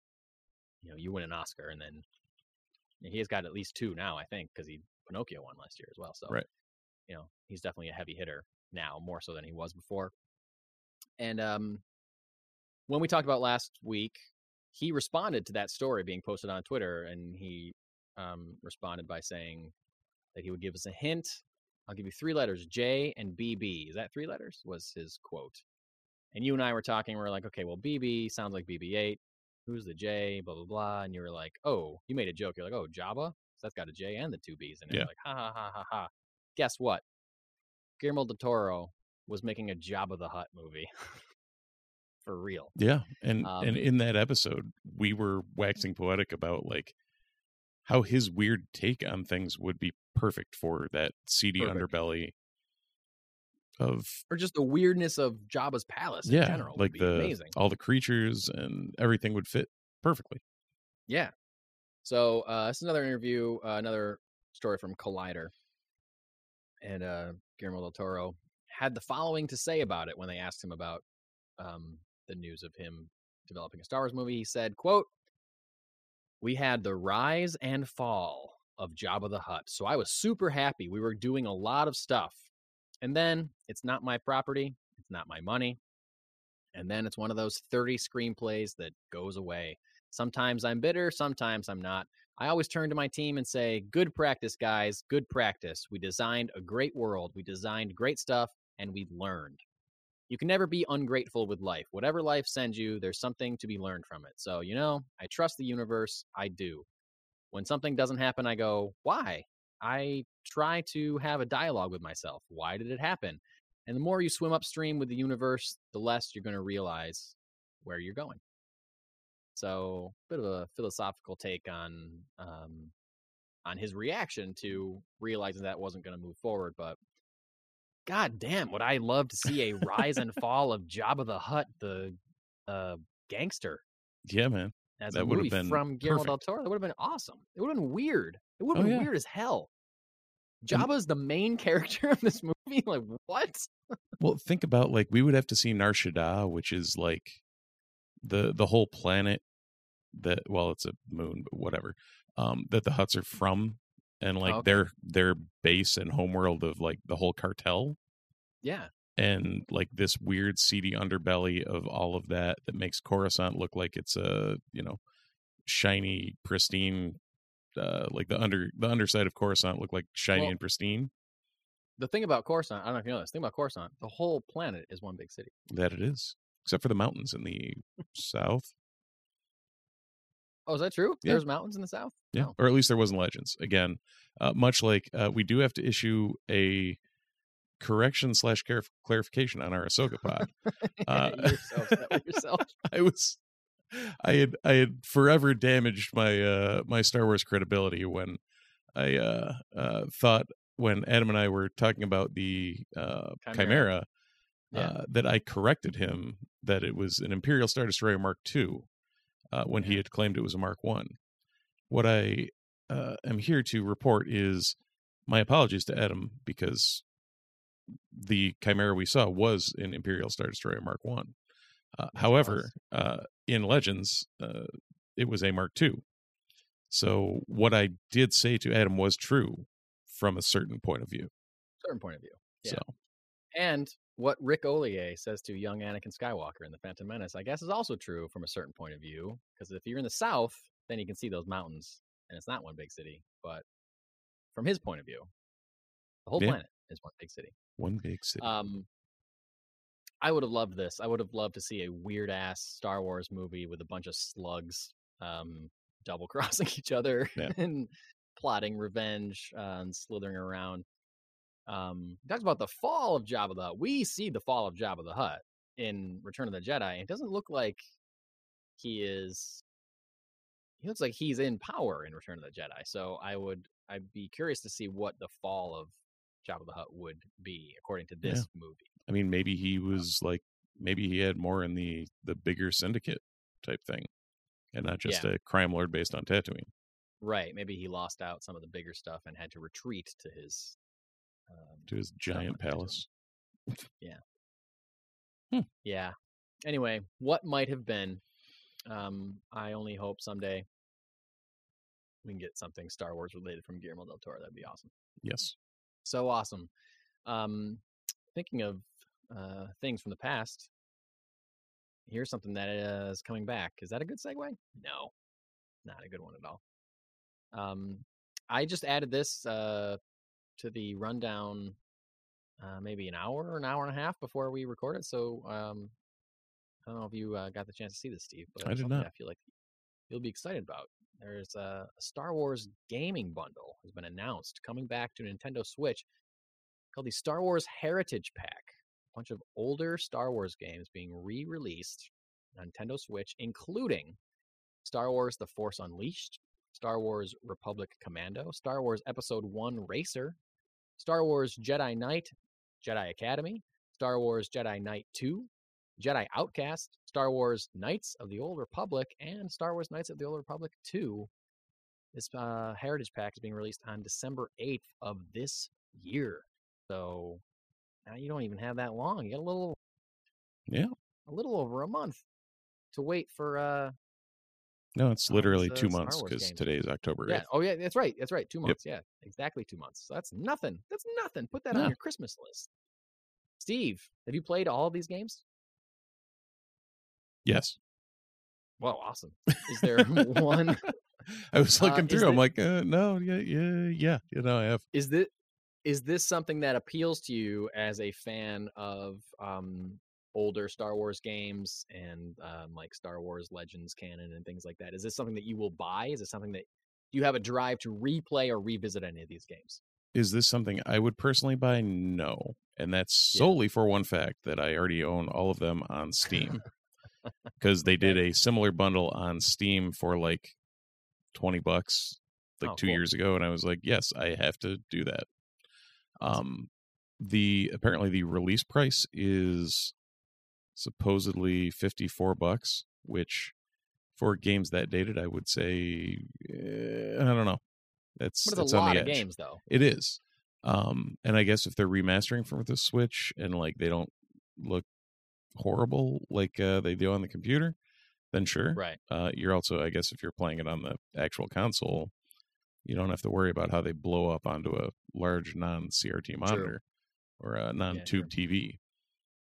you know, you win an Oscar, and then he has got at least two now, I think, because he Pinocchio won last year as well. So Right. you know, he's definitely a heavy hitter now, more so than he was before. And um, when we talked about last week, he responded to that story being posted on Twitter, and he um, responded by saying that he would give us a hint. I'll give you three letters, J and BB. Is that three letters? Was his quote. And you and I were talking. We are like, okay, well, BB sounds like BB-8. Who's the J? Blah blah blah. And you were like, oh, you made a joke. You're like, oh, Jabba. So that's got a J and the two B's in it. Yeah. You're like, ha ha ha ha ha. Guess what? Guillermo del Toro was making a Jabba the Hutt movie. [LAUGHS] For real. Yeah, and Um, and in that episode, we were waxing poetic about like how his weird take on things would be perfect for that seedy Perfect. underbelly of Or just the weirdness of Jabba's palace in yeah, general. like the amazing. all the creatures and everything would fit perfectly. Yeah. So uh, is another interview, uh, another story from Collider, and uh, Guillermo del Toro had the following to say about it when they asked him about um, the news of him developing a Star Wars movie. He said, "quote We had the rise and fall of Jabba the Hutt, so I was super happy. We were doing a lot of stuff, and then it's not my property, it's not my money, and then it's one of those thirty screenplays that goes away." Sometimes I'm bitter, sometimes I'm not. I always turn to my team and say, Good practice, guys. Good practice. We designed a great world. We designed great stuff, and we learned. You can never be ungrateful with life. Whatever life sends you, there's something to be learned from it. So, you know, I trust the universe. I do. When something doesn't happen, I go, Why? I try to have a dialogue with myself. Why did it happen? And the more you swim upstream with the universe, the less you're going to realize where you're going. So, a bit of a philosophical take on um, on his reaction to realizing that wasn't going to move forward. But God damn, would I love to see a rise and fall of Jabba the Hutt, the uh, gangster, Yeah, man. as That a would've movie been from Guillermo del perfect. Toro? That would have been awesome. It would have been weird. It would have Oh, been yeah. weird as hell. Jabba's the main [LAUGHS] character of this movie. [LAUGHS] Like what? Well, think about like we would have to see Nar Shaddaa, which is like the the whole planet that well, it's a moon, but whatever. Um, that the Hutts are from, and like okay. their their base and homeworld of like the whole cartel, Yeah, and like this weird seedy underbelly of all of that that makes Coruscant look like it's a you know shiny, pristine. Uh, like the under the underside of Coruscant look like shiny Well, and pristine. the thing about Coruscant, I don't know if you know this. The thing about Coruscant, the whole planet is one big city. That it is, except for the mountains in the south. Oh, is that true? Yeah. There's mountains in the south. Yeah, Oh. or at least there wasn't Legends. Again, uh, much like uh, we do have to issue a correction slash clarif- clarification on our [LAUGHS] Ahsoka pod. Uh, You're so upset with yourself. [LAUGHS] I was, I had, I had forever damaged my uh, my Star Wars credibility when I uh, uh, thought when Adam and I were talking about the uh, Chimera. Chimera, Yeah. uh, that I corrected him that it was an Imperial Star Destroyer Mark II uh, when he had claimed it was a Mark One. What I uh, am here to report is my apologies to Adam because the Chimera we saw was an Imperial Star Destroyer Mark One. Uh, however, uh, in Legends, uh, it was a Mark II. So what I did say to Adam was true from a certain point of view. Certain point of view. Yeah. So And what Ric Olié says to young Anakin Skywalker in The Phantom Menace, I guess, is also true from a certain point of view. Because if you're in the South, then you can see those mountains, and it's not one big city. But from his point of view, the whole Yeah. planet is one big city. one big city. Um, I would have loved this. I would have loved to see a weird ass Star Wars movie with a bunch of slugs um, double [LAUGHS] crossing each other Yeah. and plotting revenge uh, and slithering around. Um, he talks about the fall of Jabba the Hutt. We see the fall of Jabba the Hutt in Return of the Jedi. It doesn't look like he is. He looks like he's in power in Return of the Jedi. So I would, I'd be curious to see what the fall of Jabba the Hutt would be according to Yeah. this movie. I mean, maybe he was like, maybe he had more in the the bigger syndicate type thing, and not just Yeah. a crime lord based on Tatooine. Right. Maybe he lost out some of the bigger stuff and had to retreat to his. Um, to his giant palace. yeah. Yeah. Anyway, what might have been? Um, I only hope someday we can get something Star Wars related from Guillermo del Toro. That'd be awesome. Yes. So awesome. Um, thinking of uh, things from the past, here's something that uh, coming back. Is that a good segue? No, not a good one at all. Um, I just added this uh, to the rundown uh, maybe an hour or an hour and a half before we record it. So um, I don't know if you uh, got the chance to see this, Steve, but I did not. I feel like you'll be excited about. There's a, a Star Wars gaming bundle has been announced coming back to Nintendo Switch called the Star Wars Heritage Pack. A bunch of older Star Wars games being re-released on Nintendo Switch, including Star Wars: The Force Unleashed, Star Wars Republic Commando, Star Wars Episode 1 Racer, Star Wars Jedi Knight, Jedi Academy, Star Wars Jedi Knight 2, Jedi Outcast, Star Wars Knights of the Old Republic, and Star Wars Knights of the Old Republic 2. This uh, Heritage Pack is being released on December 8th of this year. So now you don't even have that long. You got a little, Yeah. a little over a month to wait for uh, No, it's Oh, literally it's, uh, two months because today is October 8th. Yeah. Oh, yeah. That's right. That's right. Two Yep. months. Yeah. Exactly two months. So that's nothing. That's nothing. Put that No. on your Christmas list. Steve, have you played all of these games? Yes. Well, awesome. Is there [LAUGHS] [LAUGHS] one? I was Uh, looking is through. I'm like, uh, no, yeah, yeah, yeah. You know, I have. Is this is this something that appeals to you as a fan of um, older Star Wars games and um, like Star Wars Legends canon and things like that? Is this something that you will buy? Is it something that you have a drive to replay or revisit any of these games? Is this something I would personally buy? No. And that's Yeah. solely for one fact that I already own all of them on Steam. [LAUGHS] Because they did a similar bundle on Steam for like 20 bucks like Oh, two cool. years ago. And I was like, yes, I have to do that. Um, the apparently the release price is supposedly 54 bucks, which for games that dated, I would say, eh, I don't know. That's But it's a on lot the of edge. games, though. It is. Um, and I guess if they're remastering for the Switch and like they don't look horrible like uh, they do on the computer, then sure. Right. Uh, you're also, I guess, if you're playing it on the actual console, you don't have to worry about how they blow up onto a large non-CRT monitor or a non-tube TV.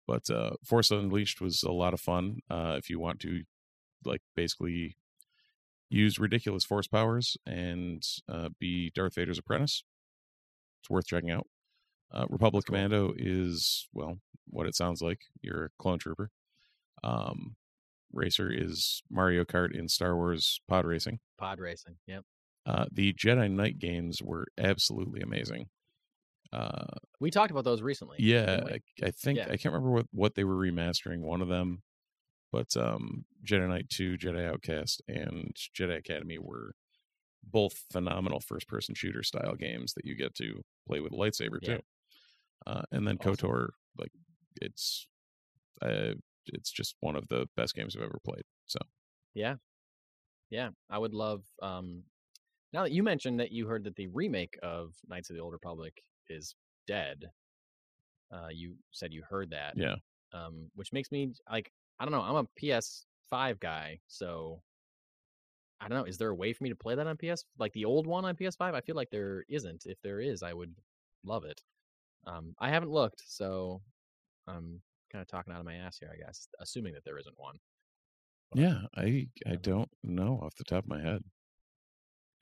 But uh, Force Unleashed was a lot of fun. Uh, if you want to, like, basically use ridiculous force powers and uh, be Darth Vader's apprentice, it's worth checking out. Uh, Republic cool. Commando is well what it sounds like. You're a clone trooper. Um, Racer is Mario Kart in Star Wars pod racing. Pod racing. Yep. Uh, the Jedi Knight games were absolutely amazing. Uh, We talked about those recently. yeah. I, I think Yeah. I can't remember what what they were remastering. One of them, but um, Jedi Knight Two, Jedi Outcast, and Jedi Academy were both phenomenal first person shooter style games that you get to play with lightsaber Yeah. too. Uh, and then Awesome. Kotor, like it's, uh, it's just one of the best games I've ever played. So Yeah. Yeah. I would love um now that you mentioned that you heard that the remake of Knights of the Old Republic is dead. Uh you said you heard that. yeah, Um which makes me like I don't know, I'm a PS5 guy, so I don't know, is there a way for me to play that on PS like the old one on PS5? I feel like there isn't. If there is, I would love it. Um I haven't looked, so I'm kind of talking out of my ass here, I guess, assuming that there isn't one. But- yeah. I I don't know off the top of my head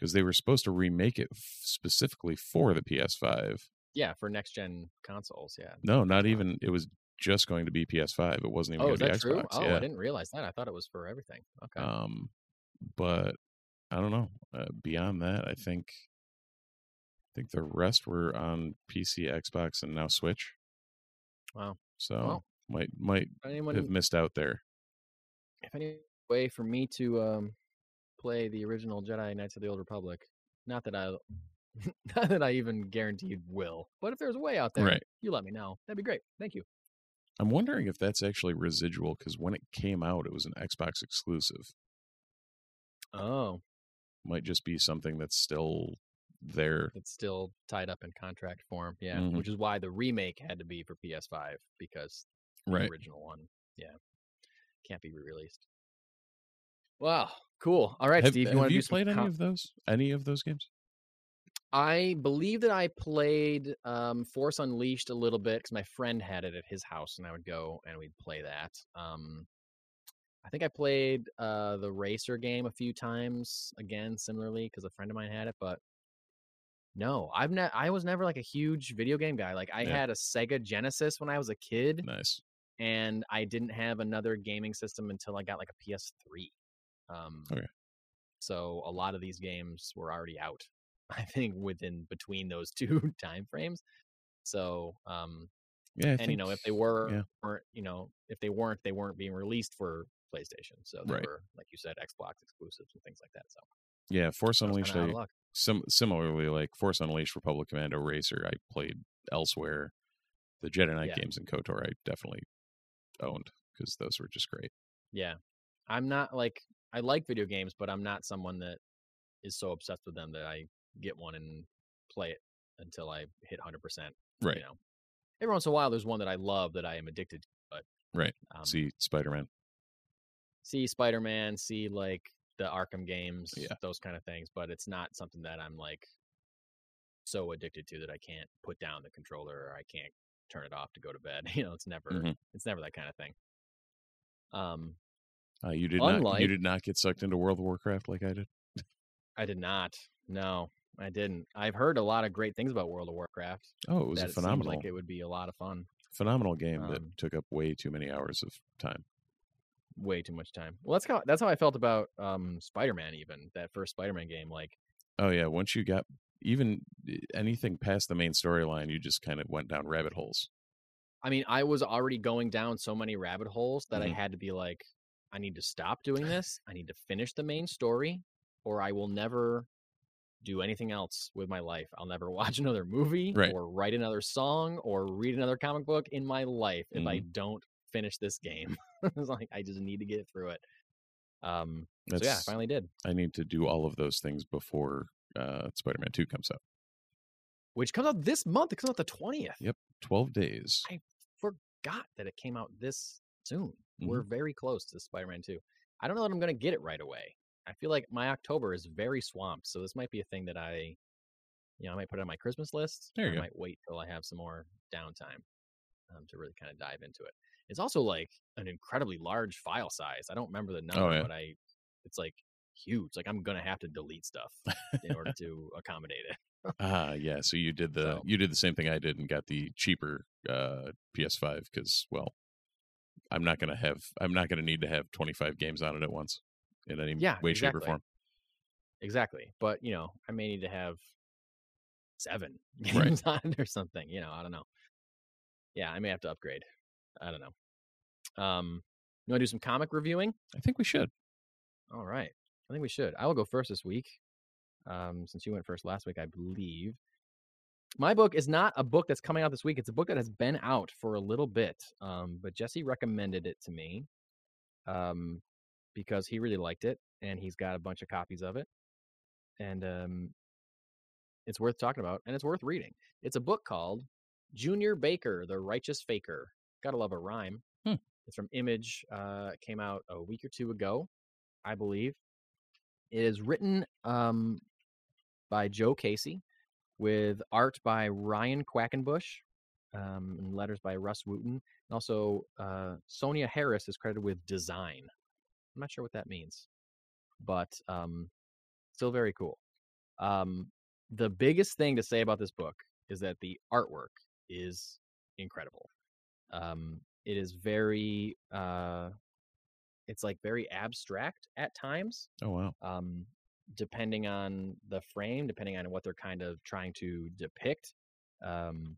because they were supposed to remake it f- specifically for the PS5. Yeah, for next gen consoles. Yeah. No, not even. It was just going to be PS5. It wasn't even Oh, is to be that true? Xbox. Oh, yeah. I didn't realize that. I thought it was for everything. Okay. Um, but I don't know. Uh, beyond that, I think I think the rest were on PC, Xbox, and now Switch. Wow. So Well, might might anyone, have missed out there. if any way for me to um, play the original Jedi Knights of the Old Republic, not that I, [LAUGHS] not that I even guaranteed will, but if there's a way out there, Right. you let me know. That'd be great. Thank you. I'm wondering if that's actually residual because when it came out, it was an Xbox exclusive. Oh, Might just be something that's still there. it's still tied up in contract form. Yeah, Mhm. which is why the remake had to be for PS5 because the Right. original one, yeah, can't be re-released. Wow, cool. All right, have Steve, have you want to you played any com- of those? Any of those games? I believe that I played um, Force Unleashed a little bit because my friend had it at his house, and I would go and we'd play that. Um, I think I played uh, the racer game a few times again, similarly because a friend of mine had it. But no, I've ne- I was never like a huge video game guy. Like I Yeah. had a Sega Genesis when I was a kid, Nice. and I didn't have another gaming system until I got like a PS3. Um, Okay. So a lot of these games were already out. [LAUGHS] I think within between those two [LAUGHS] time frames. So um, Yeah. I and you know if they were yeah. weren't you know if they weren't they weren't being released for PlayStation. So they Right. were like you said Xbox exclusives and things like that. So Yeah, Force was Unleashed. I, sim- similarly, like Force Unleashed, Republic Commando, Racer, I played elsewhere. The Jedi Knight Yeah. games and KOTOR, I definitely owned because those were just great. Yeah. I'm not like I like video games, but I'm not someone that is so obsessed with them that I get one and play it until I hit 100%. Right. You know, every once in a while, there's one that I love that I am addicted to. But Right. um, See Spider Man. see Spider Man, see like the Arkham games, Yeah. those kind of things. But it's not something that I'm like so addicted to that I can't put down the controller or I can't turn it off to go to bed. [LAUGHS] You know, it's never Mhm. it's never that kind of thing. Um, Uh, you did not. You did not get sucked into World of Warcraft like I did. I did not. No, I didn't. I've heard a lot of great things about World of Warcraft. Oh, it was a it phenomenal, like it would be a lot of fun. phenomenal game um, that took up way too many hours of time. Way too much time. Well, that's how that's how I felt about um Spider-Man. Even that first Spider-Man game, like Oh yeah, once you got even eh, anything past the main storyline, you just kind of went down rabbit holes. I mean, I was already going down so many rabbit holes that I Mhm. had to be like, I need to stop doing this. I need to finish the main story, or I will never do anything else with my life. I'll never [LAUGHS] watch another movie Right. or write another song or read another comic book in my life if I Mm-hmm. don't finish this game. [LAUGHS] it's like I just need to get through it. Um so yeah, I finally did. I need to do all of those things before uh, Spider-Man Two comes out. Which comes out this month. It comes out the twentieth. Yep, twelve days. I forgot that it came out this soon. Mhm. We're very close to Spider-Man 2. I don't know that I'm going to get it right away. I feel like my October is very swamped, so this might be a thing that I, you know, I might put on my Christmas list. There you I go. might wait till I have some more downtime um, to really kind of dive into it. It's also like an incredibly large file size. I don't remember the number, Oh, yeah. but I, it's like huge. Like I'm going to have to delete stuff in order [LAUGHS] to accommodate it. Ah, yeah. So you did the So- you did the same thing I did and got the cheaper uh, PS5 because well, I'm not gonna have I'm not gonna need to have 25 games on it at once in any Yeah, way, shape, or form. Exactly. But, you know, I may need to have seven [LAUGHS] Right. games on it or something. You know, I don't know. Yeah, I may have to upgrade. I don't know. Um, you want to do some comic reviewing? I think we should. All right. I think we should. I will go first this week. Um, since you went first last week, I believe. My book is not a book that's coming out this week. It's a book that has been out for a little bit. Um, but Jesse recommended it to me. Um, because he really liked it and he's got a bunch of copies of it. And um it's worth talking about and it's worth reading. It's a book called Junior Baker, The Righteous Faker. Gotta love a rhyme. Hmm. It's from Image. Uh, came out a week or two ago, I believe. It is written um, by Joe Casey with art by Ryan Quackenbush um, and letters by Rus Wooton. And also, uh, Sonia Harris is credited with design. I'm not sure what that means, but um, still very cool. Um, the biggest thing to say about this book is that the artwork is incredible. Um, it is very, uh, it's like very abstract at times Oh wow. um, depending on the frame, depending on what they're kind of trying to depict, um,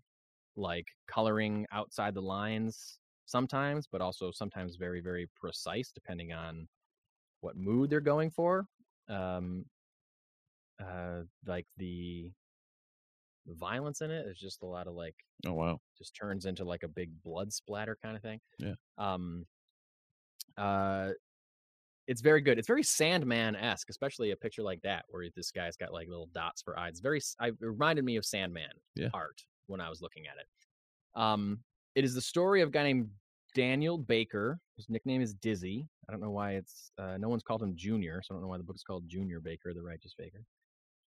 like coloring outside the lines sometimes, but also sometimes very, very precise depending on what mood they're going for. Um, uh, like the the violence in it is just a lot of like Oh wow. just turns into like a big blood splatter kind of thing. Yeah. Um uh it's very good. It's very Sandman esque, especially a picture like that where this guy's got like little dots for eyes. Very, s- I, it reminded me of Sandman Yeah. art when I was looking at it. Um, it is the story of a guy named Daniel Baker. His nickname is Dizzy. I don't know why it's uh, no one's called him Junior, so I don't know why the book is called Junior Baker, the Righteous Baker.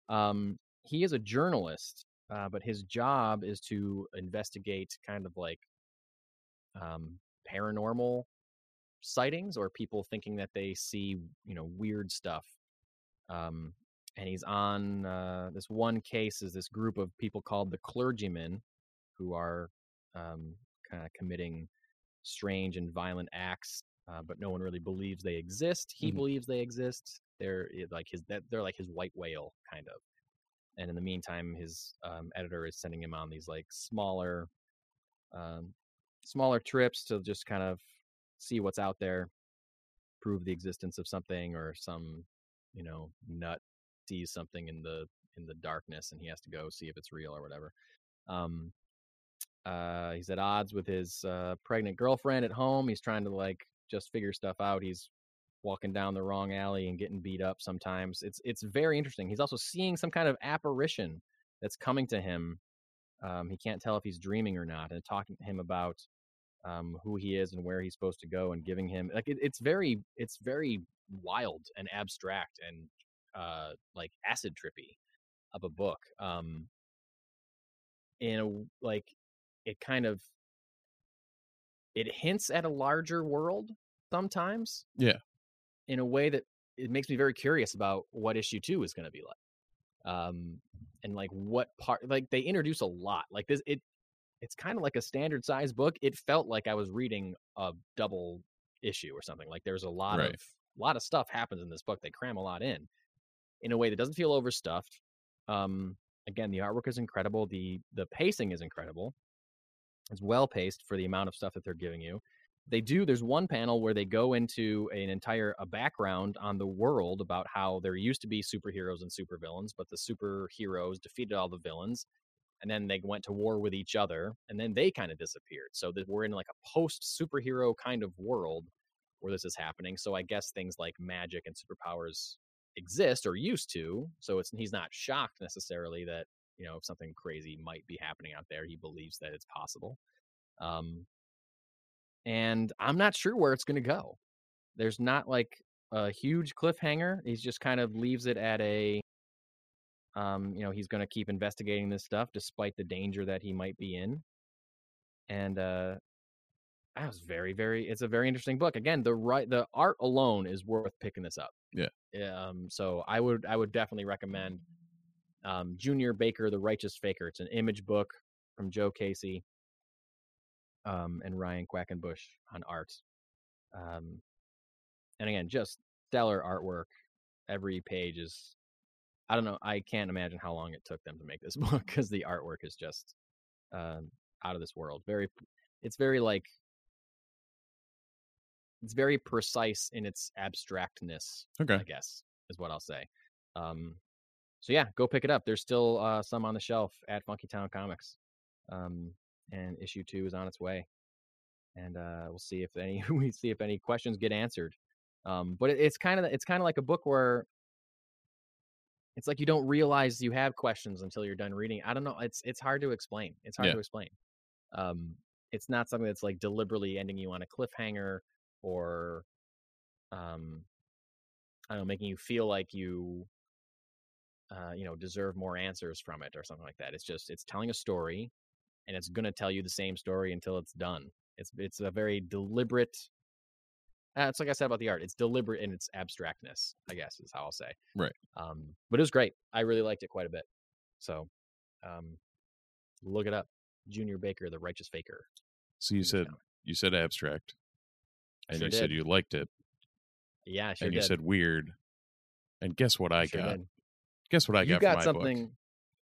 Um, he is a journalist, uh, but his job is to investigate kind of like um, paranormal sightings or people thinking that they see you know weird stuff. Um, and he's on uh, this one case is this group of people called the clergymen, who are um, kind of committing strange and violent acts, uh, but no one really believes they exist. He Mhm. believes they exist. They're eh, like his they're like his white whale kind of. And in the meantime, his um, editor is sending him on these like smaller, um, smaller trips to just kind of see what's out there, prove the existence of something or some, you know, nut sees something in the in the darkness and he has to go see if it's real or whatever. Um, uh, he's at odds with his uh, pregnant girlfriend at home. He's trying to like just figure stuff out. He's walking down the wrong alley and getting beat up sometimes. It's it's very interesting. He's also seeing some kind of apparition that's coming to him. Um, he can't tell if he's dreaming or not, and talking to him about um, who he is and where he's supposed to go, and giving him like it, it's very it's very wild and abstract and uh, like acid trippy of a book. Um, in a like it kind of it hints at a larger world sometimes Yeah. in a way that it makes me very curious about what issue two is going to be like um and like what part like they introduce a lot like this it it's kind of like a standard size book it felt like i was reading a double issue or something like there's a lot Right. of a lot of stuff happens in this book they cram a lot in in a way that doesn't feel overstuffed um again the artwork is incredible the the pacing is incredible it's well paced for the amount of stuff that they're giving you they do there's one panel where they go into an entire a background on the world about how there used to be superheroes and supervillains but the superheroes defeated all the villains and then they went to war with each other and then they kind of disappeared. So that we're in like a post superhero kind of world where this is happening so i guess things like magic and superpowers exist or used to so it's he's not shocked necessarily that you know if something crazy might be happening out there he believes that it's possible um and i'm not sure where it's going to go. There's not like a huge cliffhanger he's just kind of leaves it at a um you know he's going to keep investigating this stuff despite the danger that he might be in. And uh that was very very it's a very interesting book. Again the right the art alone is worth picking this up. Yeah. um so i would i would definitely recommend um junior baker the righteous faker. It's an image book from joe casey um and ryan quackenbush on art. Um and again just stellar artwork. Every page is i don't know i can't imagine how long it took them to make this [LAUGHS] book because the artwork is just um out of this world very it's very like it's very precise in its abstractness Okay. i guess is what i'll say um so yeah go pick it up there's still uh some on the shelf at funky town comics um and issue two is on its way and uh we'll see if any [LAUGHS] we see if any questions get answered um but it, it's kind of it's kind of like a book where it's like you don't realize you have questions until you're done reading i don't know it's it's hard to explain it's hard Yeah. to explain um it's not something that's like deliberately ending you on a cliffhanger or um i don't know making you feel like you uh you know deserve more answers from it or something like that it's just it's telling a story and it's going to tell you the same story until it's done it's it's a very deliberate uh, it's like i said about the art it's deliberate in its abstractness i guess is how i'll say Right. um but it was great i really liked it quite a bit so um look it up junior baker the righteous faker So you said comic. you said abstract, and Sure you said you liked it, yeah sure and you did. said weird. And guess what I Sure got? did. Guess what I got? you got, got for my something book?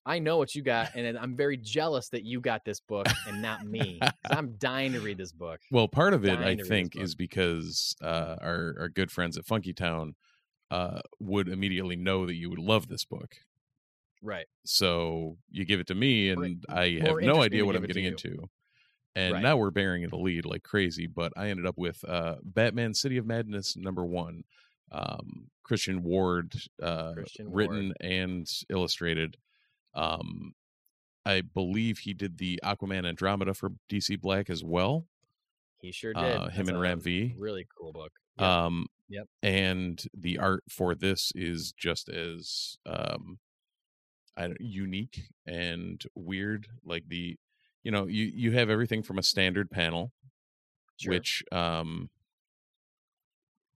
I know what you got [LAUGHS] and i'm very jealous that you got this book and not me. [LAUGHS] i'm dying to read this book Well, part of it, I dying think, is because uh, our our good friends at Funky Town uh, would immediately know that you would love this book. right So you give it to me, and I more have no idea what I'm getting into. And Right. now we're bearing it a lead like crazy. But I ended up with uh, Batman: City of Madness number one, um, Christian Ward, uh, Christian written and illustrated. Um, I believe he did the Aquaman Andromeda for DC Black as well. he sure did uh, him That's and Ram V. really cool book Yep. Um, Yep. And the art for this is just as um, I don't, unique and weird. Like the, you know, you you have everything from a standard panel, Sure. which um,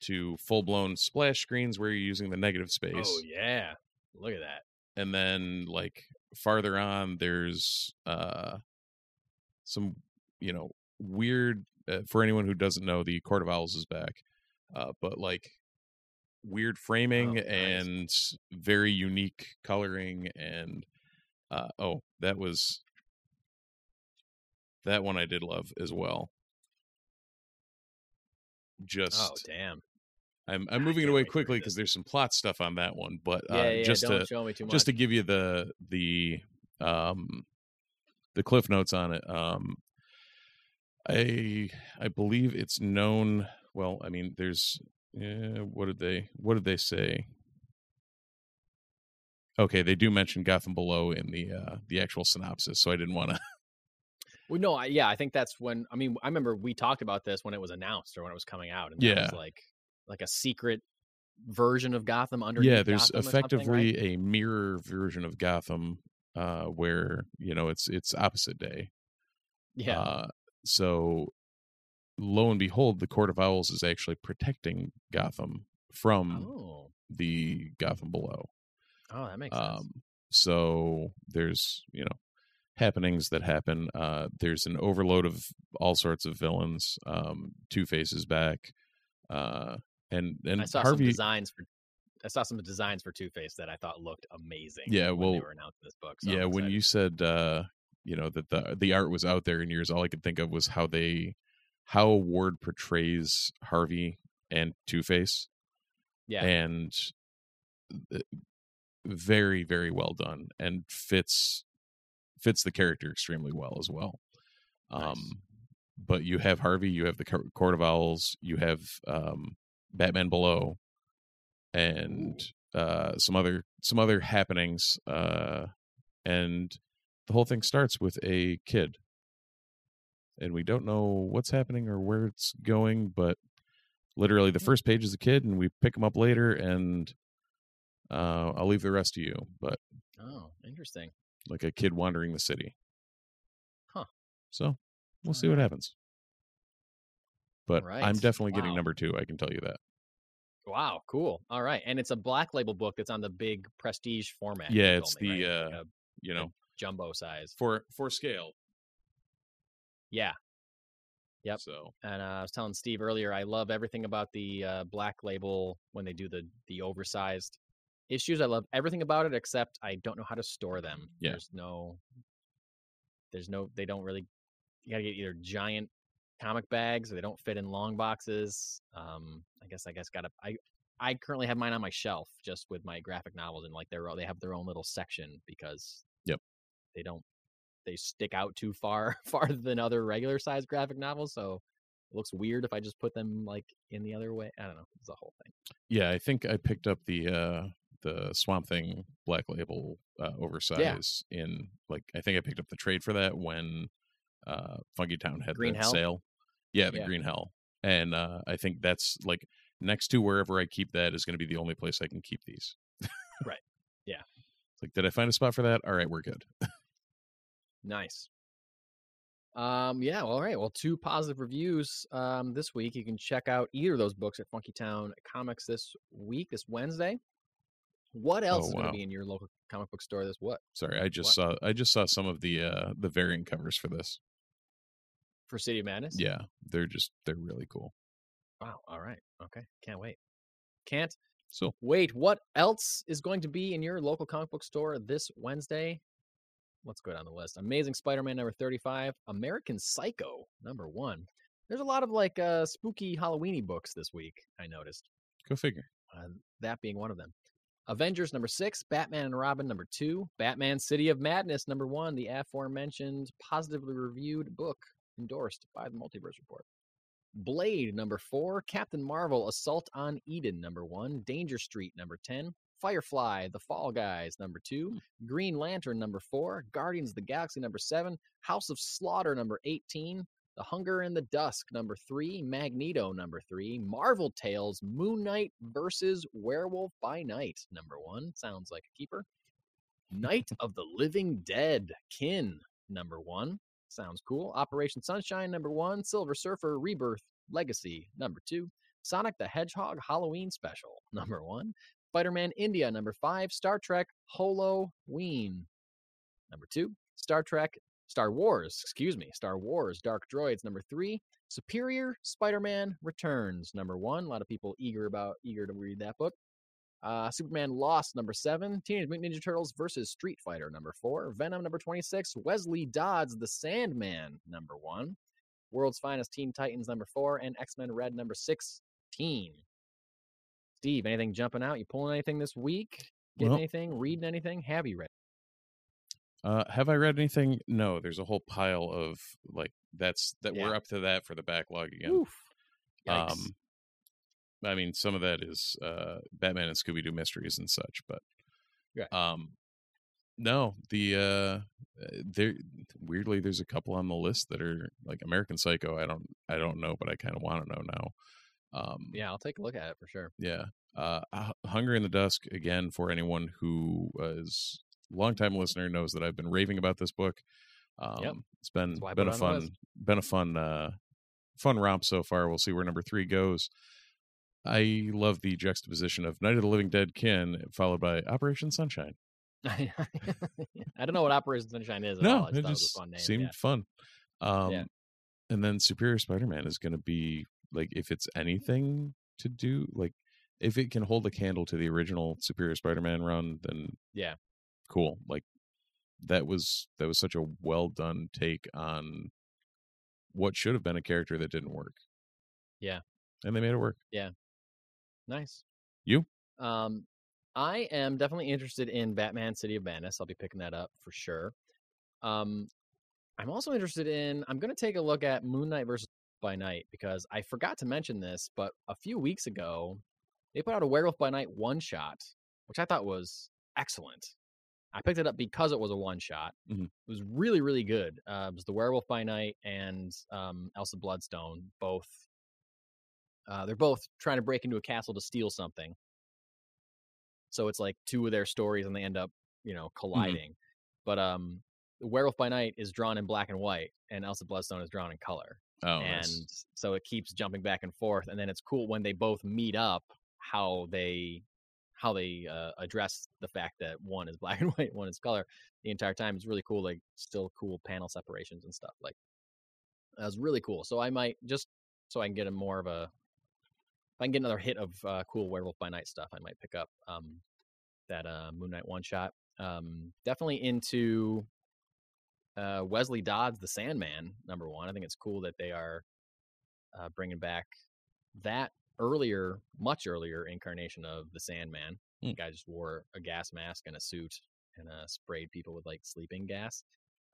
to full blown splash screens where you're using the negative space. Oh yeah, look at that. And then like farther on there's uh some you know weird uh, for anyone who doesn't know the court of owls is back uh but like weird framing nice. and very unique coloring and uh oh that was that one i did love as well just Oh damn. I'm i'm moving it away wait to read quickly because there's some plot stuff on that one but uh Yeah, yeah. just don't to show me too much. just to give you the the um the cliff notes on it um i i believe it's known well i mean there's yeah what did they what did they say okay they do mention gotham below in the uh the actual synopsis so i didn't want to [LAUGHS] Well, no, I, yeah, I think that's when. I mean, I remember we talked about this when it was announced or when it was coming out, and Yeah. was like like a secret version of Gotham underneath. yeah there's Gotham effectively right? a mirror version of gotham uh where you know it's it's opposite day yeah. Uh, so lo and behold, the Court of Owls is actually protecting Gotham from oh, the Gotham below. oh, that makes sense. Um, so there's you know happenings that happen. Uh, there's an overload of all sorts of villains. Um, Two Faces back, uh, and and I saw Harvey. some designs for. I saw some designs for Two Face that I thought looked amazing. Yeah, when they well, were announcing this book. so yeah, when you said uh, you know that the the art was out there in years, all I could think of was how they how Ward portrays Harvey and Two Face. yeah, and very very well done and fits fits the character extremely well as well um but you have harvey you have the court of owls you have um batman below and uh some other some other happenings uh and the whole thing starts with a kid. And we don't know what's happening or where it's going but literally the first page is a kid and we pick him up later and uh i'll leave the rest to you but oh, interesting. like a kid wandering the city. Huh. so we'll see what happens but right. i'm definitely getting Wow. number two i can tell you that Wow, cool. All right, and it's a black label book that's on the big prestige format. Yeah, it's me, the, right? Like uh, a you know jumbo size. for for scale Yeah, Yep. so and uh, I was telling Steve earlier, I love everything about the uh, black label when they do the the oversized issues. I love everything about it except I don't know how to store them. Yeah. There's no, there's no, they don't really. You gotta get either giant comic bags or they don't fit in long boxes. Um, I guess I guess gotta I. I currently have mine on my shelf just with my graphic novels and like they're all they have their own little section because Yep. they don't they stick out too far [LAUGHS] farther than other regular size graphic novels so it looks weird if I just put them like in the other way. I don't know. It's a whole thing. yeah i think i picked up the uh the swamp thing black label uh oversize in like i think i picked up the trade for that when uh funky town had Green that Hell? sale yeah the Yeah. green hell and uh i think that's like next to wherever i keep that is going to be the only place i can keep these Right. Yeah. It's like did i find a spot for that all right we're good Nice. Um, yeah, well, all right. Well, two positive reviews um, this week. You can check out either of those books at Funky Town Comics this week, this Wednesday. What else Oh, is going to be in your local comic book store this what sorry i just What? saw i just saw some of the uh the variant covers for this for City of Madness? yeah they're just they're really cool Wow. All right. Okay. Can't wait. Can't so wait. What else is going to be in your local comic book store this Wednesday? Let's go down the list. Amazing Spider-Man number 35, American Psycho number 1. There's a lot of like uh spooky Halloweeny books this week, I noticed. go figure Uh, that being one of them. Avengers number 6, Batman and Robin number 2, Batman City of Madness number 1, the aforementioned positively reviewed book endorsed by the Multiverse Report. Blade number four, Captain Marvel Assault on Eden number one, Danger Street number 10, Firefly The Fall Guys number two, hmm. Green Lantern number four, Guardians of the Galaxy number seven, House of Slaughter number 18, The Hunger in the Dusk number three, Magneto number three, Marvel Tales Moon Knight versus Werewolf by Night number one. Sounds like a keeper. Night of the Living Dead, Kin number one. Sounds cool. Operation Sunshine, number one. Silver Surfer Rebirth Legacy, number two. Sonic the Hedgehog Halloween Special, [LAUGHS] number one. Spider Man India, number five. Star Trek Holo-Ween, number two. Star Trek, Star Wars, excuse me, Star Wars Dark Droids, number three. Superior Spider Man Returns, number one. A lot of people eager about eager to read that book. Uh, Superman Lost, number seven. Teenage Mutant Ninja Turtles versus Street Fighter, number four. Venom, number 26. Wesley Dodds, The Sandman, number one. World's Finest Teen Titans, number four. And X Men Red, number 16. Steve, anything jumping out? You pulling anything this week? Getting Well- anything? Reading anything? Have you read? Uh, have I read anything? No. There's a whole pile of like that's that Yeah. we're up to that for the backlog again. Um, I mean, some of that is uh, Batman and Scooby Doo mysteries and such, but um, no, the uh, there weirdly there's a couple on the list that are like American Psycho. I don't I don't know, but I kind of want to know now. Um, yeah, I'll take a look at it for sure. yeah. Uh, Hunger in the Dusk again for anyone who is longtime listener knows that I've been raving about this book. Um, It's been That's why I been a put it on the fun been a fun uh, fun romp so far. We'll see where number three goes. I love the juxtaposition of Night of the Living Dead kin followed by Operation Sunshine. [LAUGHS] I don't know what Operation Sunshine is. At no, all. I just it it just a fun name. seemed yeah. fun. Um, Yeah. And then Superior Spider-Man is going to be like if it's anything to do like if it can hold a candle to the original Superior Spider-Man run, then Yeah. cool. Like that was that was such a well done take on what should have been a character that didn't work. Yeah. and they made it work. Nice. You? Um, I am definitely interested in Batman: City of Madness. I'll be picking that up for sure. Um, I'm also interested in. I'm going to take a look at Moon Knight versus by Night because I forgot to mention this, but a few weeks ago they put out a Werewolf by Night one shot, which I thought was excellent. I picked it up because it was a one shot. Mhm. It was really, really good. Uh, it was the Werewolf by Night and um, Elsa Bloodstone, both uh, they're both trying to break into a castle to steal something. So it's like two of their stories, and they end up, you know, colliding. But um, the Werewolf by Night is drawn in black and white, and Elsa Bloodstone is drawn in color, Oh, and nice. so it keeps jumping back and forth. And then it's cool when they both meet up, how they how they uh, address the fact that one is [LAUGHS] black and white, one is color. The entire time it's really cool. Like still cool panel separations and stuff. Like that was really cool. So I might just so I can get a more of a if I can get another hit of uh, cool Werewolf by Night stuff, I might pick up um, that uh, Moon Knight one shot. Um, definitely into uh, Wesley Dodds, the Sandman, number one. I think it's cool that they are uh, bringing back that earlier, much earlier incarnation of the Sandman. The Hmm. guy just wore a gas mask and a suit and uh, sprayed people with like sleeping gas.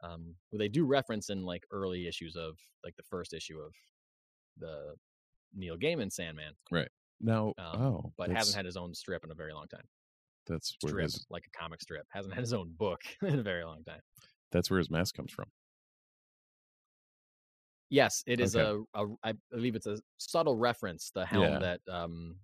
Um, who they do reference in like early issues of like the first issue of the Neil Gaiman Sandman, Right. Now, um, oh, but hasn't had his own strip in a very long time. that's where Strip, his like a comic strip, hasn't had his own book [LAUGHS] in a very long time. that's where his mask comes from. Yes, it is Okay. a, a. I believe it's a subtle reference. The helm Yeah. that um,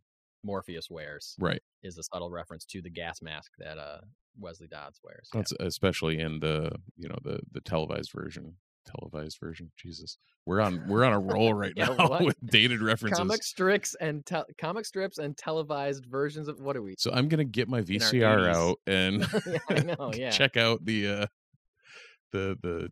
Morpheus wears Right. is a subtle reference to the gas mask that uh, Wesley Dodds wears. yeah. That's especially in the you know the the televised version. Televised version. Jesus, we're on we're on a [LAUGHS] roll right Yeah, now [LAUGHS] what? with dated references. comic strips and tel- comic strips and televised versions of what are we? So I'm gonna get my VCR out and [LAUGHS] yeah, know. Yeah, check out the uh the the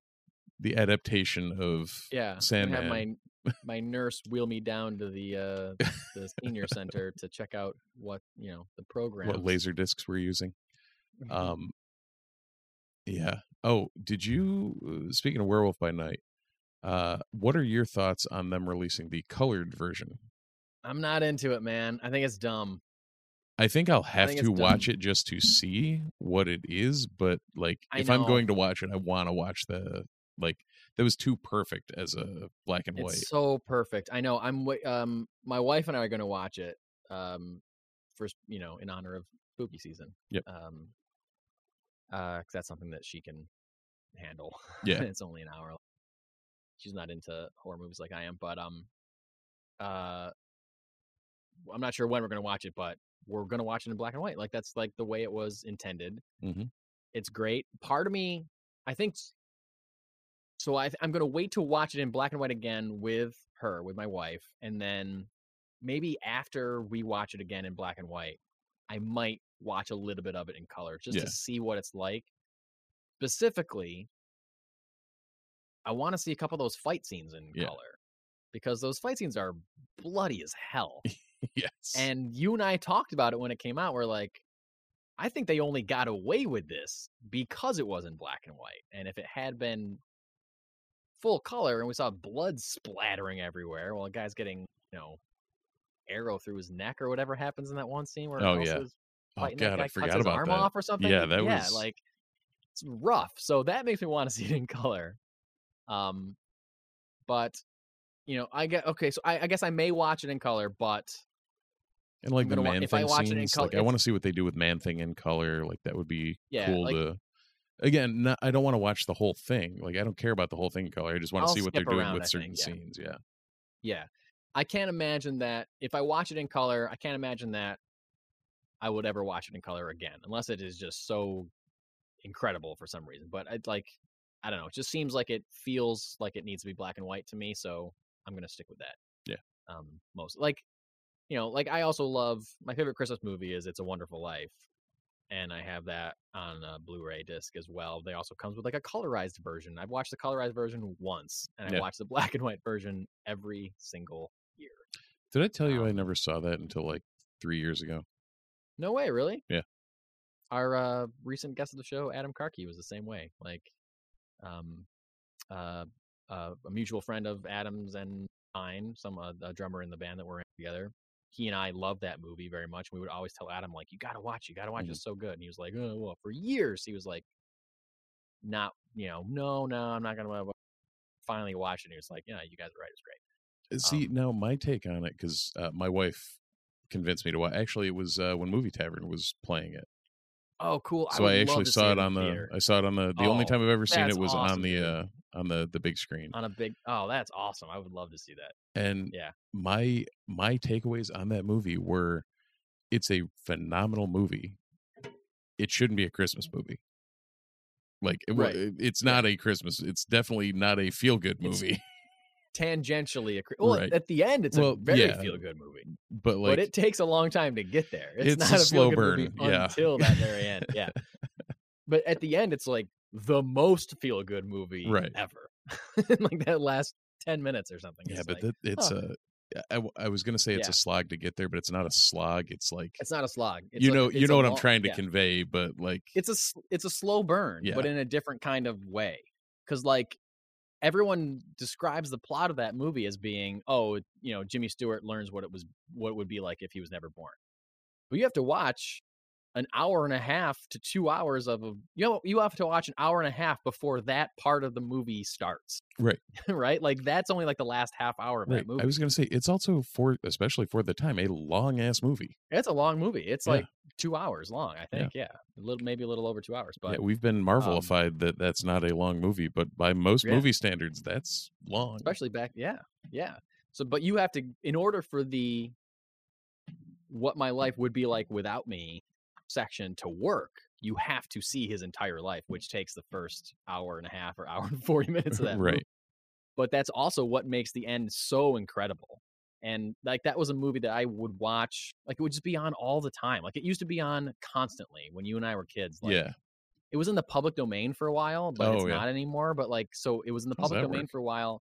the adaptation of yeah. and Sandman. Have my my nurse wheel me down to the uh, the senior center to check out what you know the program. what laser discs we're using. Mm-hmm. Um yeah. Oh, did you uh, speaking of Werewolf by Night, uh what are your thoughts on them releasing the colored version? I'm not into it, man. I think it's dumb. I think I'll have think to watch it just to see what it is, but like I if I'm going to watch it, I want to watch the like that was too perfect as a black and white. It's so perfect. I know. I'm. Um, my wife and I are going to watch it. Um, first, you know, in honor of spooky season. Yep. Um, uh, 'cause that's something that she can handle. Yeah. [LAUGHS] it's only an hour. She's not into horror movies like I am, but um, uh, I'm not sure when we're going to watch it, but we're going to watch it in black and white. Like that's like the way it was intended. Mhm. It's great. Part of me, I think. So I, th- I'm going to wait to watch it in black and white again with her, with my wife, and then maybe after we watch it again in black and white, I might watch a little bit of it in color just Yeah. to see what it's like. Specifically, I want to see a couple of those fight scenes in Yeah. color because those fight scenes are bloody as hell. [LAUGHS] yes. And you and I talked about it when it came out. We're like, I think they only got away with this because it was in black and white. And if it had been full color and we saw blood splattering everywhere, well, a guy's getting, you know, arrow through his neck or whatever happens in that one scene where Oh, yeah. oh god, I forgot about arm that. off or something. Yeah, that yeah, was like it's rough. So that makes me want to see it in color. Um, but you know, I get okay. So I, I guess I may watch it in color, but and like the man thing watch it in scenes, col- like I want to see what they do with man thing in color. Like that would be Yeah, cool like- to. Again, not, I don't want to watch the whole thing. Like I don't care about the whole thing in color. I just want to see what they're doing with certain think, yeah. scenes. Yeah. yeah, I can't imagine that if I watch it in color, I can't imagine that I would ever watch it in color again, unless it is just so incredible for some reason. But I'd like, I don't know. It just seems like it feels like it needs to be black and white to me, so I'm gonna stick with that. Yeah. Um, most like, you know, like I also love my favorite Christmas movie is It's a Wonderful Life, and I have that on a Blu-ray disc as well. They also comes with like a colorized version. I've watched the colorized version once, and I Yeah. watched the [LAUGHS] black and white version every single. Did I tell you I Um, never saw that until like three years ago? No way, really? Yeah. Our uh, recent guest of the show, Adam Karki, was the same way. Like, um, uh, uh, a mutual friend of Adam's and mine, some uh, a drummer in the band that we're in together. He and I loved that movie very much. We would always tell Adam, like, "You gotta watch, you gotta watch. Mhm. It's so good." And he was like, "Oh, well." For years, he was like, "Not, you know, no, no, I'm not gonna." Finally, watch it. And he was like, "Yeah, you guys are right. It's great." Uh, See Um, now my take on it because uh, my wife convinced me to watch. Actually, it was uh, when Movie Tavern was playing it, Oh, cool. so would I, actually saw it on the. theater. I saw it on the. The only Oh, time I've ever seen it was on the uh, on the the big screen. on a big. Oh, that's awesome. I would love to see that. And Yeah. my my takeaways on that movie were, it's a phenomenal movie. It shouldn't be a Christmas movie. Like it, Right. it's not a Christmas. It's definitely not a feel good movie. Tangentially a well Right. at the end it's Well, a very yeah, feel good movie But like but it takes a long time to get there it's, It's not a, slow feel movie burn, yeah. until that very end yeah [LAUGHS] but at the end it's like the most feel good movie Right. ever [LAUGHS] like that last 10 minutes or something yeah, It's but like, that, it's huh. a. I, I was gonna say it's Yeah. a slog to get there, but it's not a slog. It's like it's not a slog it's you like- know it's you know what I'm trying to yeah. convey, but like it's a it's a slow burn but in a different kind of way because like everyone describes the plot of that movie as being oh you know jimmy stewart learns what it was what it would be like if he was never born. But you have to watch an hour and a half to two hours of a you know you have to watch an hour and a half before that part of the movie starts Right. [LAUGHS] right like that's only like the last half hour of right. that movie I was gonna say it's also for especially for the time a long ass movie. it's a long movie it's Yeah. like two hours long i think yeah, a little maybe a little over two hours but yeah, we've been um marvelified that that's not a long movie, but by most Yeah. movie standards, that's long. especially back yeah yeah so but you have to in order for the what my life would be like without me section to work you have to see his entire life which takes the first hour and a half or [LAUGHS] hour and 40 minutes of [LAUGHS] that Right. movie. but that's also what makes the end so incredible and like that was a movie that i would watch like it would just be on all the time like it used to be on constantly when you and i were kids like yeah, it was in the public domain for a while, but it's Oh, yeah. not anymore. But like, so it was in the public domain work? for a while.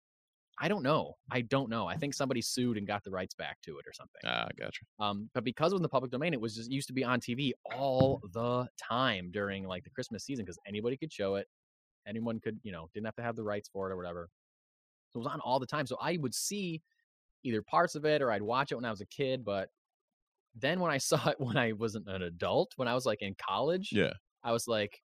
I don't know. I don't know. I think somebody sued and got the rights back to it or something. ah, gotcha. Um, but because it was in the public domain, it was just used to be on TV all the time during like the Christmas season because anybody could show it. Anyone could, you know, didn't have to have the rights for it or whatever. So it was on all the time. So I would see either parts of it or I'd watch it when I was a kid. But then when I [LAUGHS] saw it when I wasn't an adult, when I was like in college, Yeah, I was like,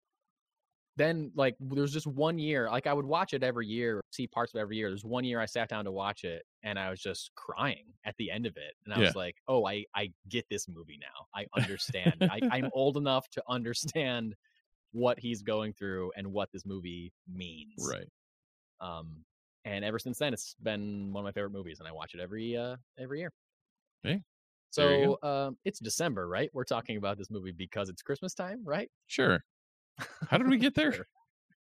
then like there's just one year, like I would watch it every year, see parts of every year. There's one year I sat down to watch it and I was just crying at the end of it. And I Yeah. was like, oh, I, I get this movie now. I understand. I, [LAUGHS] I'm old enough to understand what he's going through and what this movie means. right. Um, and ever since then, it's been one of my favorite movies, and I watch it every uh every year. Hey, So um, it's December, right? We're talking about this movie because it's Christmas time, right? Sure. How did we get there?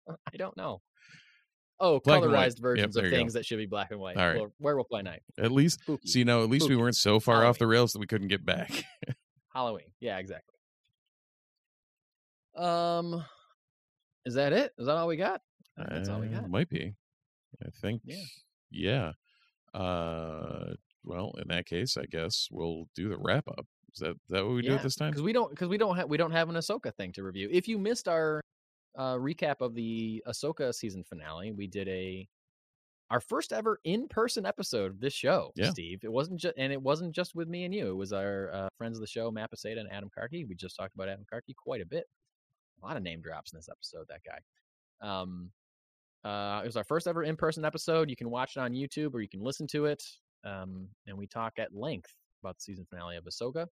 I don't know. Oh, Black colorized versions there of you go. things that should be black and white. All right. Well, Werewolf by Night. At least, Spooky. see, no, at least we weren't so far off the rails that we couldn't get back. [LAUGHS] Halloween. Yeah, exactly. Um, is that it? Is that all we got? That's all we Uh, got. Might be. I think. Yeah. Yeah. Uh, well, in that case, I guess we'll do the wrap up. Is that that what we do at this time? because we don't because we don't have we don't have an Ahsoka thing to review. If you missed our uh, recap of the Ahsoka season finale, we did a our first ever in person episode of this show, Yeah. Steve. It wasn't just and it wasn't just with me and you. It was our uh, friends of the show, Matt Posada and Adam Karki. We just talked about Adam Karki quite a bit. A lot of name drops in this episode. That guy. Um, uh, it was our first ever in person episode. You can watch it on YouTube or you can listen to it. Um, and we talk at length about the season finale of Ahsoka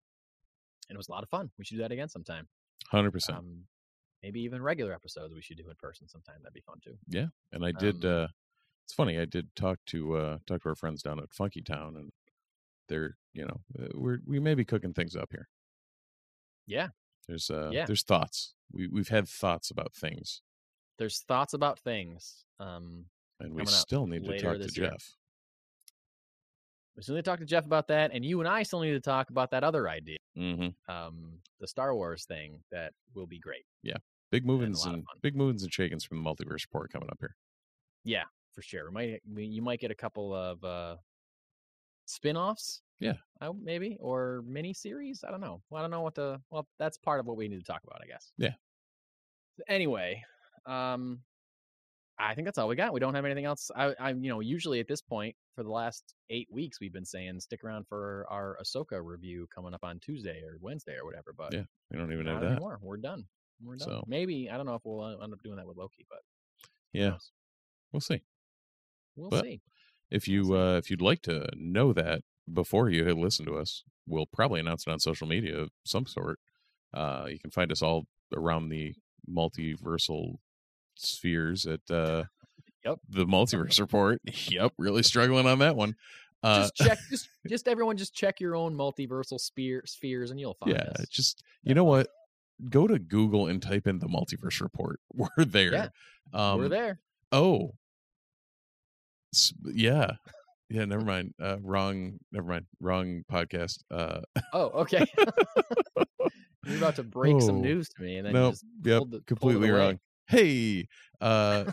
and it was a lot of fun. We should do that again sometime. Hundred percent. Um, maybe even regular episodes we should do in person sometime. That'd be fun too. Yeah, and I did. um, uh It's funny. I did talk to uh talk to our friends down at Funky Town, and they're you know uh, we're we may be cooking things up here. Yeah, There's uh Yeah. there's thoughts. We we've had thoughts about things, there's thoughts about things. Um, and we still need to talk to year. We still need to talk to Jeff about that, and you and I still need to talk about that other idea, hmm um, the Star Wars thing that will be great Yeah, Big movings of and big movings and shakings from the multiverse report coming up here. Yeah, for sure. We might we, you might get a couple of uh, spin-offs. Yeah. uh, maybe or mini series. I don't know. Well, I don't know what the. Well, that's part of what we need to talk about, I guess. Yeah. Anyway, um, I think that's all we got. We don't have anything else. I, I, you know, usually at this point for the last eight weeks, we've been saying stick around for our Ahsoka review coming up on Tuesday or Wednesday or whatever. But Yeah, We don't even have that. anymore. We're done. We're done. So- Maybe I don't know if we'll uh, end up doing that with Loki, but Yeah, we'll see. we'll But- see. If you uh, if you'd like to know that before you had listened to us, we'll probably announce it on social media of some sort. Uh, you can find us all around the multiversal spheres at uh, Yep. the Multiverse Report. [LAUGHS] yep, really struggling on that one. Uh, just check just just everyone just check your own multiversal sphere spheres and you'll find yeah, us. just you know what? Go to Google and type in the Multiverse Report. [LAUGHS] We're there. Yeah, um, We're there. Oh, yeah, yeah. Never mind. Uh, wrong. Never mind. Wrong podcast. Uh, Oh, okay. [LAUGHS] You're about to break some Oh, news to me and then you no, just yep, the- completely wrong. Hey, uh,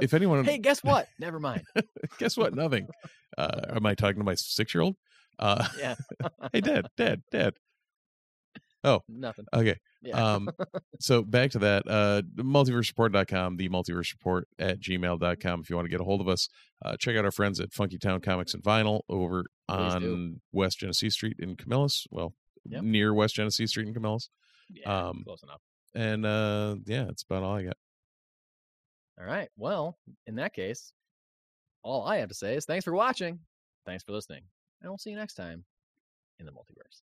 if [LAUGHS] anyone, Hey, guess what? Never mind. [LAUGHS] guess what? Nothing. Uh, am I talking to my six-year-old? Uh, Yeah. [LAUGHS] hey, dad, dad, dad. Oh, nothing. Okay. Yeah. Um, so back to that, uh, multiversereport.com, the multiverse report at gmail.com. If you want to get a hold of us, uh, check out our friends at Funky Town Comics and Vinyl over Please do. on West Genesee Street in Camillus. Well, Yep. near West Genesee Street in Camillus. yeah, um, close enough. And, uh, yeah, that's about all I got. All right. Well, in that case, all I have to say is thanks for watching. Thanks for listening. And we'll see you next time in the multiverse.